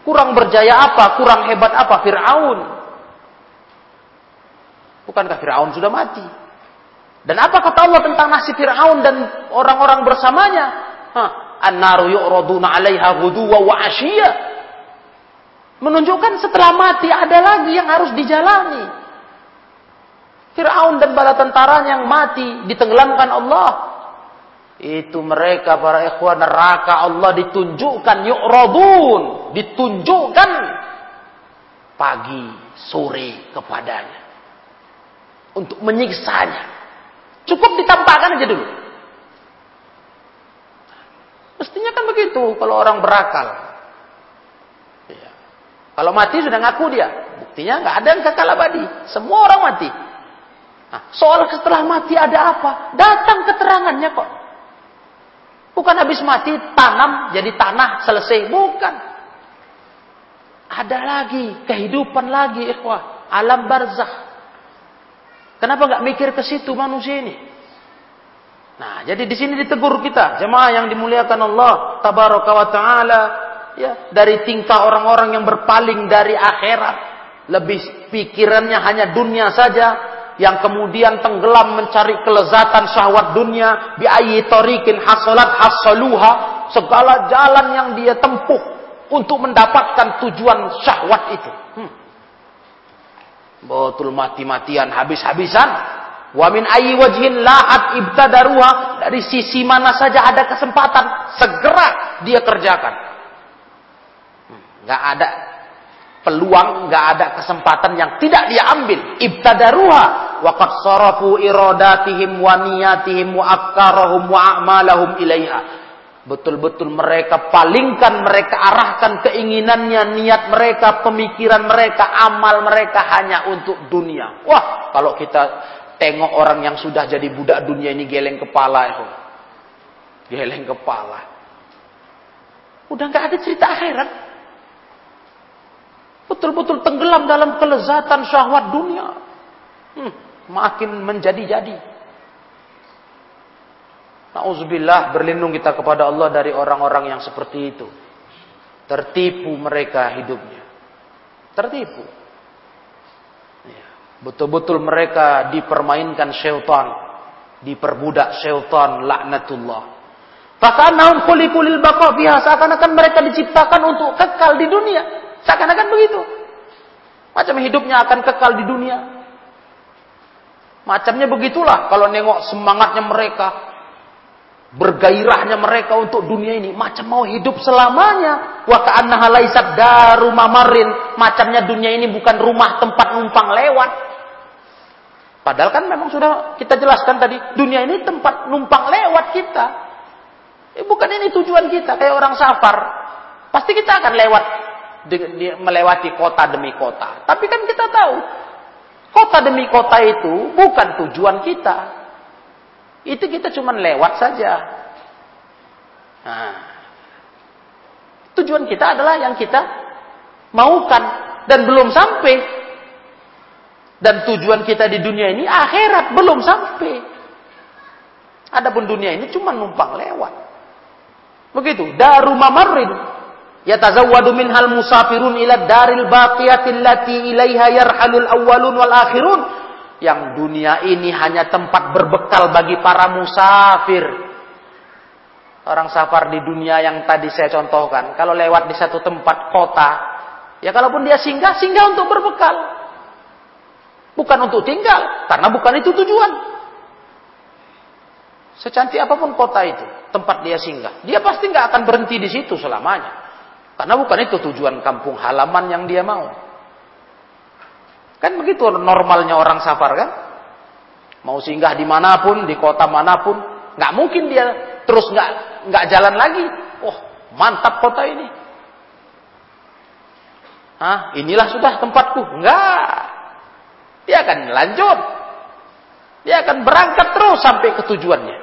Kurang berjaya apa, kurang hebat apa Fir'aun. Bukankah Fir'aun sudah mati? Dan apa kata Allah tentang nasib Fir'aun dan orang-orang bersamanya? An-naru yu'raduna 'alaiha ghuduwa wa 'ashiyya. Menunjukkan setelah mati ada lagi yang harus dijalani. Fir'aun dan bala tentaranya yang mati ditenggelamkan Allah. Itu mereka para ikhwan neraka Allah ditunjukkan yu'radun, ditunjukkan pagi, sore kepadanya. Untuk menyiksanya. Cukup ditampakkan aja dulu. Mestinya kan begitu kalau orang berakal. Ya. Kalau mati sudah ngaku dia. Buktinya nggak ada yang kekal abadi. Semua orang mati. Nah, soal setelah mati ada apa? Datang keterangannya kok. Bukan habis mati tanam jadi tanah selesai. Bukan. Ada lagi kehidupan lagi ikhwah. Alam barzakh. Kenapa nggak mikir ke situ manusia ini? Nah, jadi di sini ditegur kita, jemaah yang dimuliakan Allah tabaraka wa taala, ya, dari tingkah orang-orang yang berpaling dari akhirat, lebih pikirannya hanya dunia saja, yang kemudian tenggelam mencari kelezatan syahwat dunia, bi tariqin hasalat hasaluha, segala jalan yang dia tempuh untuk mendapatkan tujuan syahwat itu. Hmm. Betul mati-matian habis-habisan. Wa min ayyi wajhin la'at ibtadaruha dari sisi mana saja ada kesempatan segera dia kerjakan. Enggak hmm, ada peluang, enggak ada kesempatan yang tidak dia ambil. Ibtadaruha wa qad sarafu iradatihim wa niyatihim wa afkarahum wa a'malahum ilaiha Betul-betul mereka palingkan, mereka arahkan keinginannya, niat mereka, pemikiran mereka, amal mereka hanya untuk dunia. Wah, kalau kita tengok orang yang sudah jadi budak dunia ini geleng kepala itu. Geleng kepala. Udah nggak ada cerita akhirat. Betul-betul tenggelam dalam kelezatan syahwat dunia. Hmm, makin menjadi-jadi. Nauzubillah berlindung kita kepada Allah dari orang-orang yang seperti itu. Tertipu mereka hidupnya. Tertipu. Ya. Betul-betul mereka dipermainkan syaitan. Diperbudak syaitan laknatullah. Fakanahum khuliqulil baqa biha seakan-akan mereka diciptakan untuk kekal di dunia. Seakan-akan begitu. Macam hidupnya akan kekal di dunia. Macamnya begitulah kalau nengok semangatnya mereka, bergairahnya mereka untuk dunia ini. Macam mau hidup selamanya. Wa ka'annaha laisat daru mamarin. Macamnya dunia ini bukan rumah tempat numpang lewat. Padahal kan memang sudah kita jelaskan tadi dunia ini tempat numpang lewat kita. Eh, bukan ini tujuan kita kayak orang safar. Pasti kita akan lewat melewati kota demi kota tapi kan kita tahu kota demi kota itu bukan tujuan kita itu kita cuma lewat saja. Nah, tujuan kita adalah yang kita maukan dan belum sampai. Dan tujuan kita di dunia ini akhirat belum sampai. Adapun dunia ini cuma numpang lewat. Begitu. Daru mamarrin. Yatazawwadu minhal musafirun ila daril baqiyatil lati ilaiha yarhalul awwalun wal akhirun yang dunia ini hanya tempat berbekal bagi para musafir. Orang safar di dunia yang tadi saya contohkan, kalau lewat di satu tempat kota, ya kalaupun dia singgah, singgah untuk berbekal. Bukan untuk tinggal, karena bukan itu tujuan. Secantik apa pun kota itu, tempat dia singgah, dia pasti nggak akan berhenti di situ selamanya. Karena bukan itu tujuan kampung halaman yang dia mau. Kan begitu normalnya orang safar kan? Mau singgah di mana pun, di kota mana pun, nggak mungkin dia terus nggak nggak jalan lagi. Oh mantap kota ini. Hah? Inilah sudah tempatku. Enggak. Dia akan lanjut. Dia akan berangkat terus sampai ke tujuannya.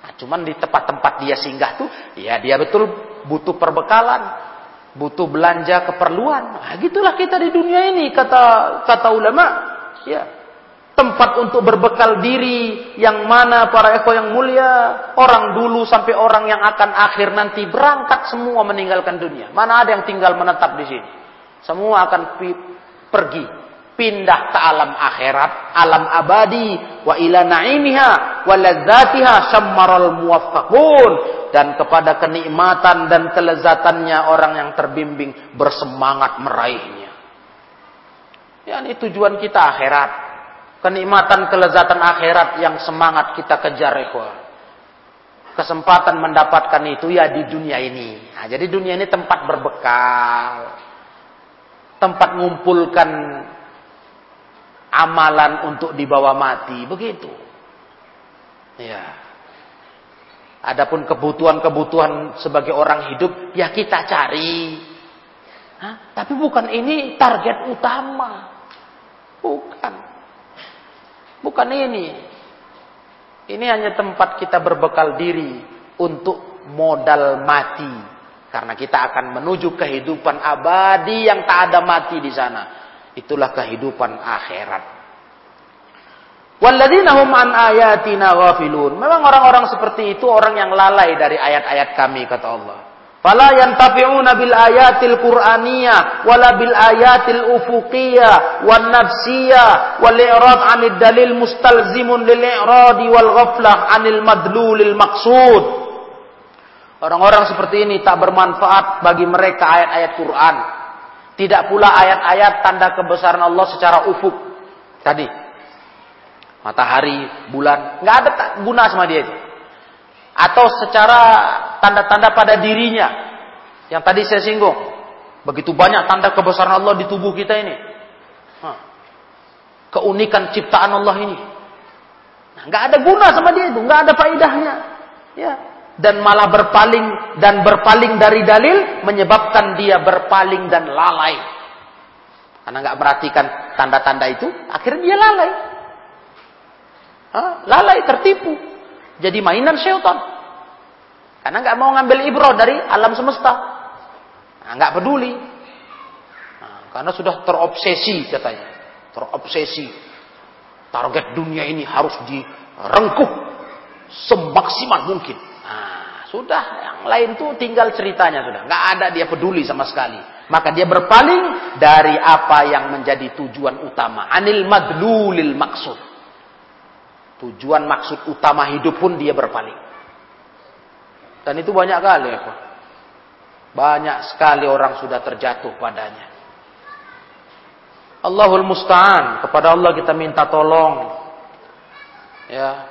Nah, cuman di tempat-tempat dia singgah tuh, ya dia betul butuh perbekalan, butuh belanja keperluan. Nah, gitulah kita di dunia ini kata kata ulama. Ya, tempat untuk berbekal diri yang mana para eko yang mulia orang dulu sampai orang yang akan akhir nanti berangkat semua meninggalkan dunia mana ada yang tinggal menetap di sini semua akan pergi pindah ke alam akhirat alam abadi wa ila naimiha wa ladzatiha syammaral muwaffaqun dan kepada kenikmatan dan kelezatannya orang yang terbimbing bersemangat meraihnya ya ini tujuan kita akhirat kenikmatan kelezatan akhirat yang semangat kita kejar ikhwan. Kesempatan mendapatkan itu ya di dunia ini. Nah, jadi dunia ini tempat berbekal. Tempat mengumpulkan amalan untuk dibawa mati, begitu. Ya. Adapun kebutuhan-kebutuhan sebagai orang hidup ya kita cari. Hah? Tapi bukan ini target utama. Bukan. Bukan ini. Ini hanya tempat kita berbekal diri untuk modal mati. Karena kita akan menuju kehidupan abadi yang tak ada mati di sana. Itulah kehidupan akhirat. Walladzina an ayatina ghafilun. Memang orang-orang seperti itu orang yang lalai dari ayat-ayat kami kata Allah. Fala yantafi'una bil ayatil qur'aniyah wala bil ayatil ufuqiyah wan nafsiyah wal i'rad 'anid dalil mustalzimun lil i'radi wal ghaflah 'anil madlulil maqsud. Orang-orang seperti ini tak bermanfaat bagi mereka ayat-ayat Quran. Tidak pula ayat-ayat tanda kebesaran Allah secara ufuk. Tadi matahari, bulan, nggak ada guna sama dia itu atau secara tanda-tanda pada dirinya yang tadi saya singgung. Begitu banyak tanda kebesaran Allah di tubuh kita ini. Keunikan ciptaan Allah ini. Nah, nggak ada guna sama dia itu, nggak ada faedahnya. Ya. Dan malah berpaling dan berpaling dari dalil menyebabkan dia berpaling dan lalai. Karena nggak perhatikan tanda-tanda itu, akhirnya dia lalai. Hah? Lalai, tertipu jadi mainan syaitan. Karena nggak mau ngambil ibrah dari alam semesta. Nah, nggak peduli. Nah, karena sudah terobsesi katanya. Terobsesi. Target dunia ini harus direngkuh semaksimal mungkin. Sudah yang lain tuh tinggal ceritanya sudah. Nggak ada dia peduli sama sekali. Maka dia berpaling dari apa yang menjadi tujuan utama. Anil madlulil maksud. Tujuan maksud utama hidup pun dia berpaling. Dan itu banyak kali ya. Banyak sekali orang sudah terjatuh padanya. Allahul Musta'an. Kepada Allah kita minta tolong. Ya.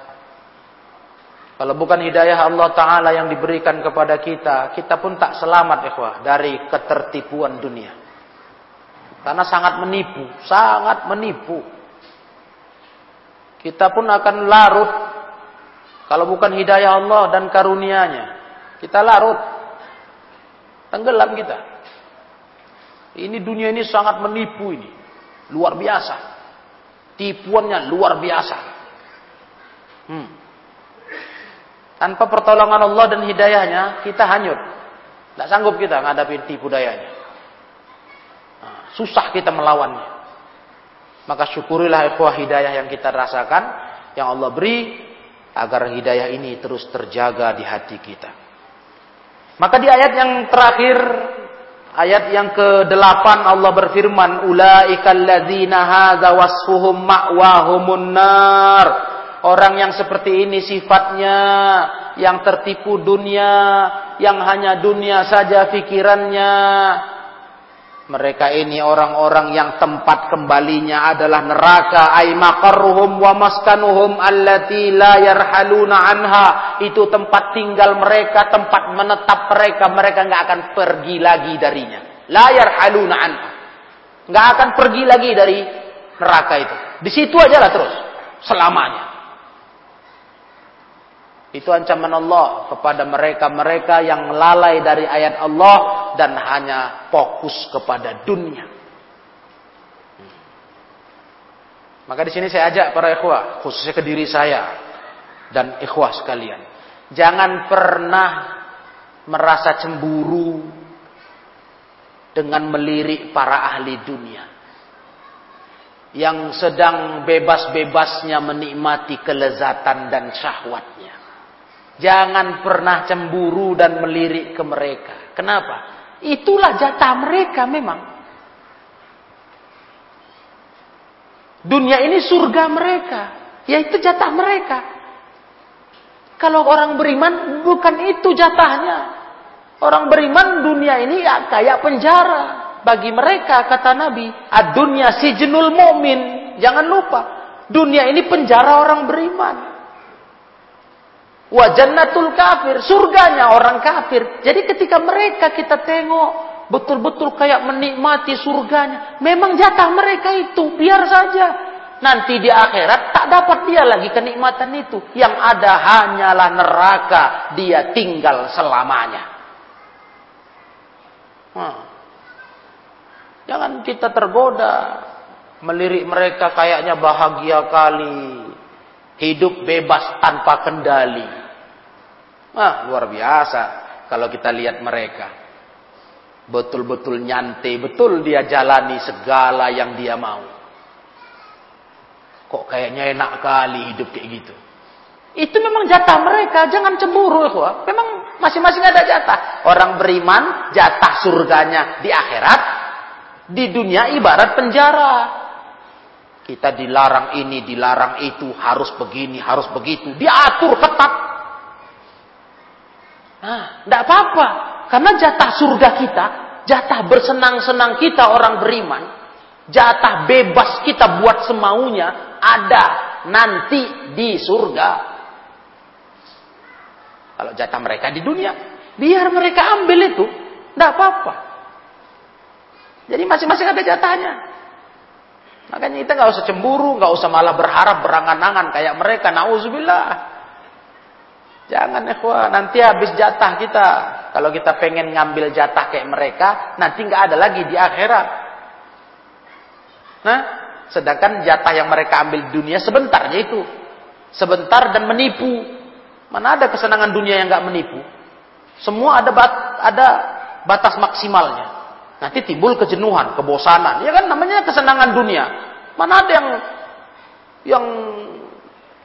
Kalau bukan hidayah Allah Ta'ala yang diberikan kepada kita. Kita pun tak selamat ikhwah. Dari ketertipuan dunia. Karena sangat menipu. Sangat menipu kita pun akan larut kalau bukan hidayah Allah dan karunia-Nya. Kita larut. Tenggelam kita. Ini dunia ini sangat menipu ini. Luar biasa. Tipuannya luar biasa. Hmm. Tanpa pertolongan Allah dan hidayahnya, kita hanyut. Tidak sanggup kita menghadapi tipu dayanya. Nah, susah kita melawannya. Maka syukurilah ikhwah hidayah yang kita rasakan, yang Allah beri, agar hidayah ini terus terjaga di hati kita. Maka di ayat yang terakhir, ayat yang ke-8 Allah berfirman, Ulaikal ladzina hadza wasfuhum ma'wahumun nar. Orang yang seperti ini sifatnya, yang tertipu dunia, yang hanya dunia saja pikirannya, mereka ini orang-orang yang tempat kembalinya adalah neraka. Ay maqarruhum wa maskanuhum allati la yarhaluna anha. Itu tempat tinggal mereka tempat menetap mereka. Mereka nggak akan pergi lagi darinya. La yarhaluna anha. Nggak akan pergi lagi dari neraka itu. Di situ aja lah terus selamanya Itu ancaman Allah kepada mereka-mereka yang lalai dari ayat Allah dan hanya fokus kepada dunia. Maka di sini saya ajak para ikhwah, khususnya ke diri saya dan ikhwah sekalian. Jangan pernah merasa cemburu dengan melirik para ahli dunia yang sedang bebas-bebasnya menikmati kelezatan dan syahwatnya. Jangan pernah cemburu dan melirik ke mereka. Kenapa? Itulah jatah mereka memang. Dunia ini surga mereka. Yaitu jatah mereka. Kalau orang beriman bukan itu jatahnya. Orang beriman dunia ini ya kayak penjara. Bagi mereka kata Nabi. Ad-dunya si jenul mu'min. Jangan lupa. Dunia ini penjara orang beriman. Wajannatul kafir. Surganya orang kafir. Jadi ketika mereka kita tengok betul-betul kayak menikmati surganya. Memang jatah mereka itu, biar saja. Nanti di akhirat tak dapat dia lagi kenikmatan itu. Yang ada hanyalah neraka, dia tinggal selamanya. Hmm. Jangan kita tergoda melirik mereka kayaknya bahagia kali. Hidup bebas tanpa kendali. Ah, luar biasa kalau kita lihat mereka. Betul-betul nyantai, betul dia jalani segala yang dia mau. Kok kayaknya enak kali hidup kayak gitu. Itu memang jatah mereka, jangan cemburu. Ya, memang masing-masing ada jatah. Orang beriman, jatah surganya di akhirat. Di dunia ibarat penjara. Kita dilarang ini, dilarang itu, harus begini, harus begitu. Diatur ketat. Nah, tidak apa-apa. Karena jatah surga kita, jatah bersenang-senang kita orang beriman, jatah bebas kita buat semaunya ada nanti di surga. Kalau jatah mereka di dunia, biar mereka ambil itu, tidak apa-apa. Jadi masing-masing ada jatahnya. Makanya kita nggak usah cemburu, nggak usah malah berharap berangan-angan kayak mereka. Nauzubillah. Jangan ikhwah, nanti habis jatah kita. Kalau kita pengen ngambil jatah kayak mereka, nanti nggak ada lagi di akhirat. Nah, sedangkan jatah yang mereka ambil di dunia sebentar itu. Sebentar dan menipu. Mana ada kesenangan dunia yang nggak menipu? Semua ada bat, ada batas maksimalnya. Nanti timbul kejenuhan, kebosanan. Ya kan namanya kesenangan dunia. Mana ada yang yang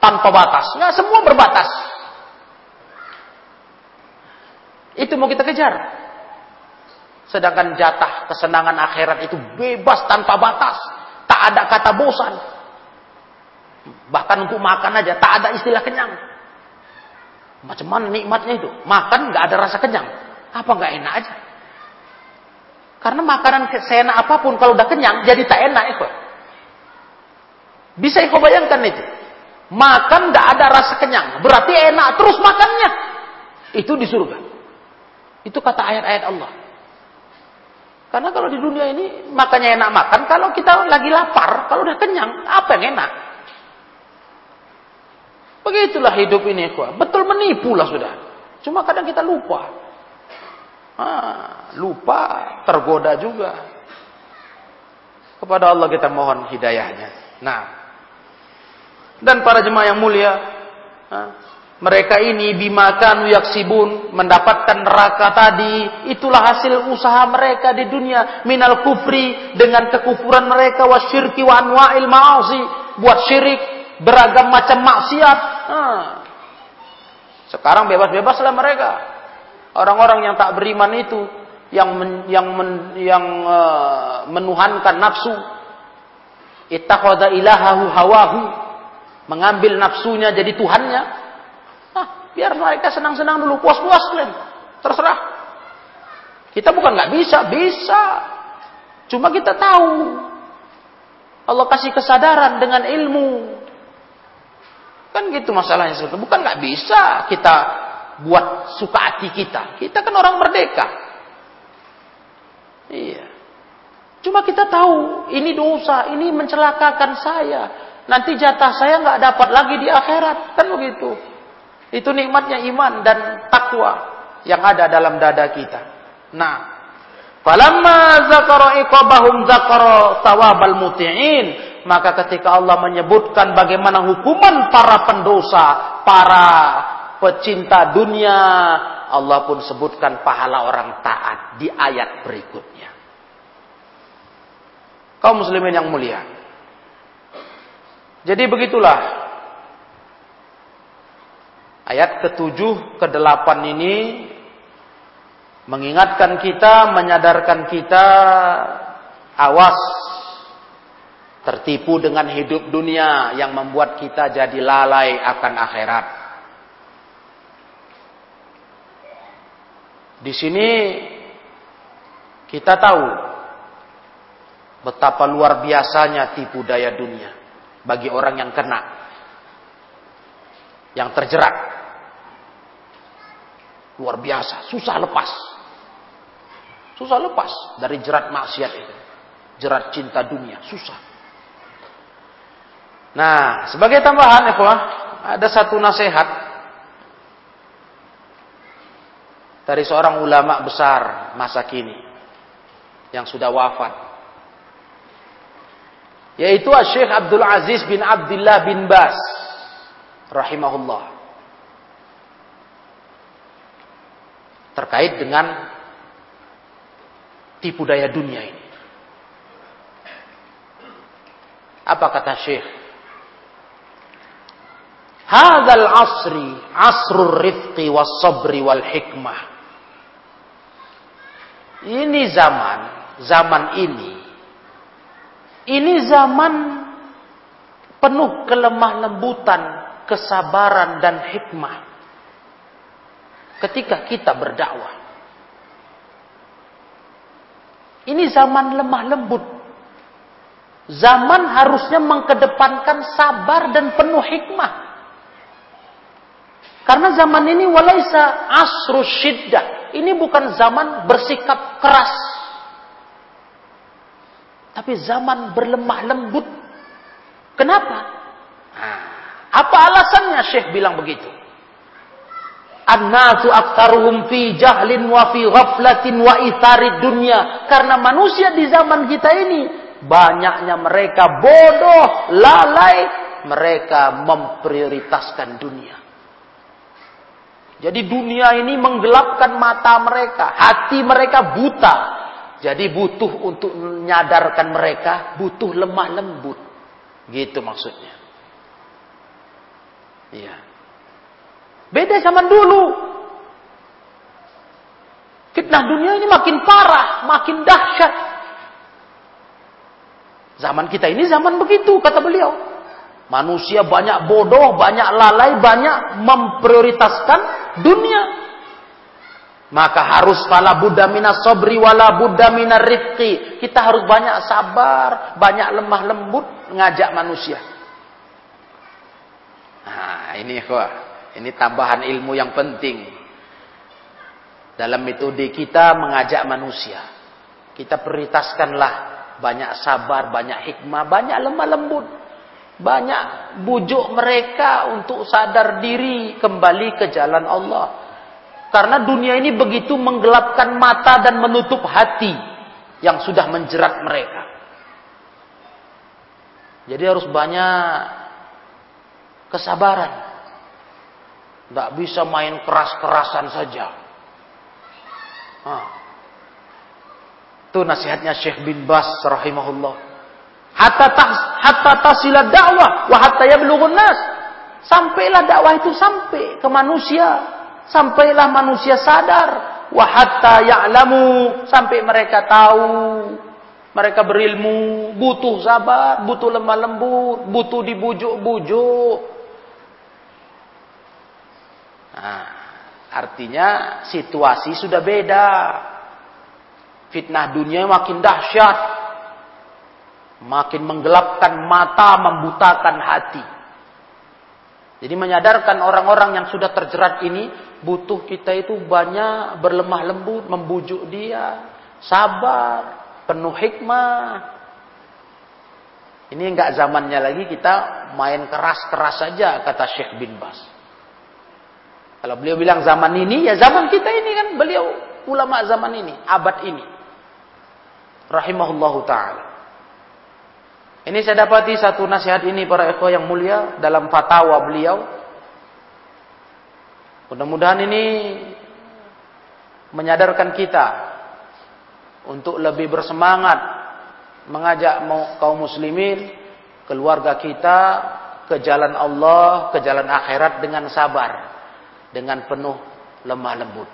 tanpa batas? Nggak semua berbatas. Itu mau kita kejar. Sedangkan jatah kesenangan akhirat itu bebas tanpa batas. Tak ada kata bosan. Bahkan untuk makan aja tak ada istilah kenyang. Macam mana nikmatnya itu? Makan nggak ada rasa kenyang. Apa nggak enak aja? Karena makanan seenak apa pun kalau udah kenyang jadi tak enak itu. Bisa kau bayangkan itu? Makan nggak ada rasa kenyang, berarti enak terus makannya. Itu di surga. Itu kata ayat-ayat Allah. Karena kalau di dunia ini makannya enak makan, kalau kita lagi lapar, kalau udah kenyang, apa yang enak? Begitulah hidup ini, kuah. Betul menipu lah sudah. Cuma kadang kita lupa. Ah, lupa, tergoda juga. Kepada Allah kita mohon hidayahnya. Nah, dan para jemaah yang mulia, ah, mereka ini bimakan yaksibun mendapatkan neraka tadi itulah hasil usaha mereka di dunia minal kufri dengan kekufuran mereka wasyirki wa anwa'il ma'asi buat syirik beragam macam maksiat nah. sekarang bebas-bebaslah mereka orang-orang yang tak beriman itu yang men, yang men, yang uh, menuhankan nafsu ittakhadha ilahahu hawahu mengambil nafsunya jadi tuhannya Biar mereka senang-senang dulu, puas-puas kalian. Terserah. Kita bukan nggak bisa, bisa. Cuma kita tahu. Allah kasih kesadaran dengan ilmu. Kan gitu masalahnya. Bukan nggak bisa kita buat suka hati kita. Kita kan orang merdeka. Iya. Cuma kita tahu ini dosa, ini mencelakakan saya. Nanti jatah saya nggak dapat lagi di akhirat, kan begitu. Itu nikmatnya iman dan takwa yang ada dalam dada kita. Nah, falamma zakara iqabahum zakara thawabal muti'in, maka ketika Allah menyebutkan bagaimana hukuman para pendosa, para pecinta dunia, Allah pun sebutkan pahala orang taat di ayat berikutnya. Kaum muslimin yang mulia. Jadi begitulah. Ayat ketujuh, kedelapan ini mengingatkan kita, menyadarkan kita awas tertipu dengan hidup dunia yang membuat kita jadi lalai akan akhirat. Di sini kita tahu betapa luar biasanya tipu daya dunia bagi orang yang kena, yang terjerat. Luar biasa, susah lepas. Susah lepas dari jerat maksiat itu. Jerat cinta dunia, susah. Nah, sebagai tambahan, ikhwah, ada satu nasihat dari seorang ulama besar masa kini yang sudah wafat. Yaitu Syekh Abdul Aziz bin Abdullah bin Bas rahimahullah. Terkait dengan tipu daya dunia ini. Apa kata Syekh? Hadal asri asrul rifqi was sabri wal hikmah ini zaman, zaman ini, ini zaman penuh kelemah lembutan, kesabaran dan hikmah. Ketika kita berdakwah. Ini zaman lemah lembut. Zaman harusnya mengkedepankan sabar dan penuh hikmah. Karena zaman ini walaisa asru syiddah. Ini bukan zaman bersikap keras. Tapi zaman berlemah lembut. Kenapa? Nah, apa alasannya Syekh bilang begitu? An-nasu aktaruhum fi jahlin wa fi ghaflatin wa ithari dunya. Karena manusia di zaman kita ini banyaknya mereka bodoh, lalai, mereka memprioritaskan dunia. Jadi dunia ini menggelapkan mata mereka, hati mereka buta. Jadi butuh untuk menyadarkan mereka, butuh lemah lembut. Gitu maksudnya. Iya. Beda zaman dulu. Fitnah dunia ini makin parah, makin dahsyat. Zaman kita ini zaman begitu, kata beliau. Manusia banyak bodoh, banyak lalai, banyak memprioritaskan dunia. Maka harus fala buddha minas sobri wala buddha minar rifqi. Kita harus banyak sabar, banyak lemah lembut ngajak manusia. Nah, ini kok, ini tambahan ilmu yang penting. Dalam metode kita mengajak manusia. Kita prioritaskanlah banyak sabar, banyak hikmah, banyak lemah lembut. Banyak bujuk mereka untuk sadar diri kembali ke jalan Allah. Karena dunia ini begitu menggelapkan mata dan menutup hati yang sudah menjerat mereka. Jadi harus banyak kesabaran. Tidak bisa main keras-kerasan saja. Itu nasihatnya Syekh bin Bas rahimahullah hatta tas, hatta tasila dakwah wa hatta yablughun nas. Sampailah dakwah itu sampai ke manusia, sampailah manusia sadar wa hatta ya'lamu sampai mereka tahu mereka berilmu, butuh sabar, butuh lemah lembut, butuh dibujuk-bujuk. Nah, artinya situasi sudah beda. Fitnah dunia makin dahsyat makin menggelapkan mata, membutakan hati. Jadi menyadarkan orang-orang yang sudah terjerat ini, butuh kita itu banyak berlemah lembut, membujuk dia, sabar, penuh hikmah. Ini enggak zamannya lagi kita main keras-keras saja, kata Syekh bin Bas. Kalau beliau bilang zaman ini, ya zaman kita ini kan beliau ulama zaman ini, abad ini. Rahimahullahu ta'ala. Ini saya dapati satu nasihat ini para ikhwah yang mulia dalam fatwa beliau. Mudah-mudahan ini menyadarkan kita untuk lebih bersemangat mengajak kaum muslimin, keluarga kita ke jalan Allah, ke jalan akhirat dengan sabar dengan penuh lemah lembut.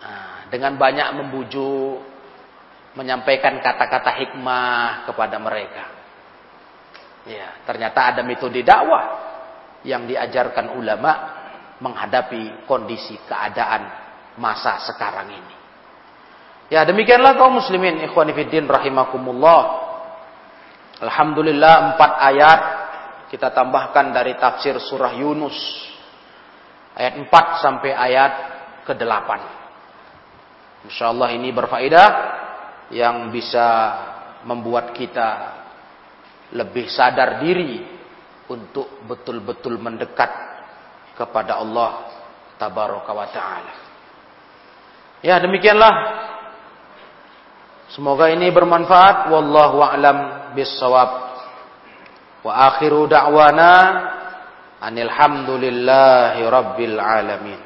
Nah, dengan banyak membujuk, menyampaikan kata-kata hikmah kepada mereka. Ya, ternyata ada metode dakwah yang diajarkan ulama menghadapi kondisi keadaan masa sekarang ini. Ya, demikianlah kaum muslimin ikhwan fillah rahimakumullah. Alhamdulillah empat ayat kita tambahkan dari tafsir surah Yunus ayat 4 sampai ayat ke-8. Insyaallah ini berfaedah yang bisa membuat kita lebih sadar diri untuk betul-betul mendekat kepada Allah tabaraka wa taala. Ya, demikianlah. Semoga ini bermanfaat wallahu a'lam bissawab. Wa akhiru da'wana Anilhamdulillahi Rabbil Alamin.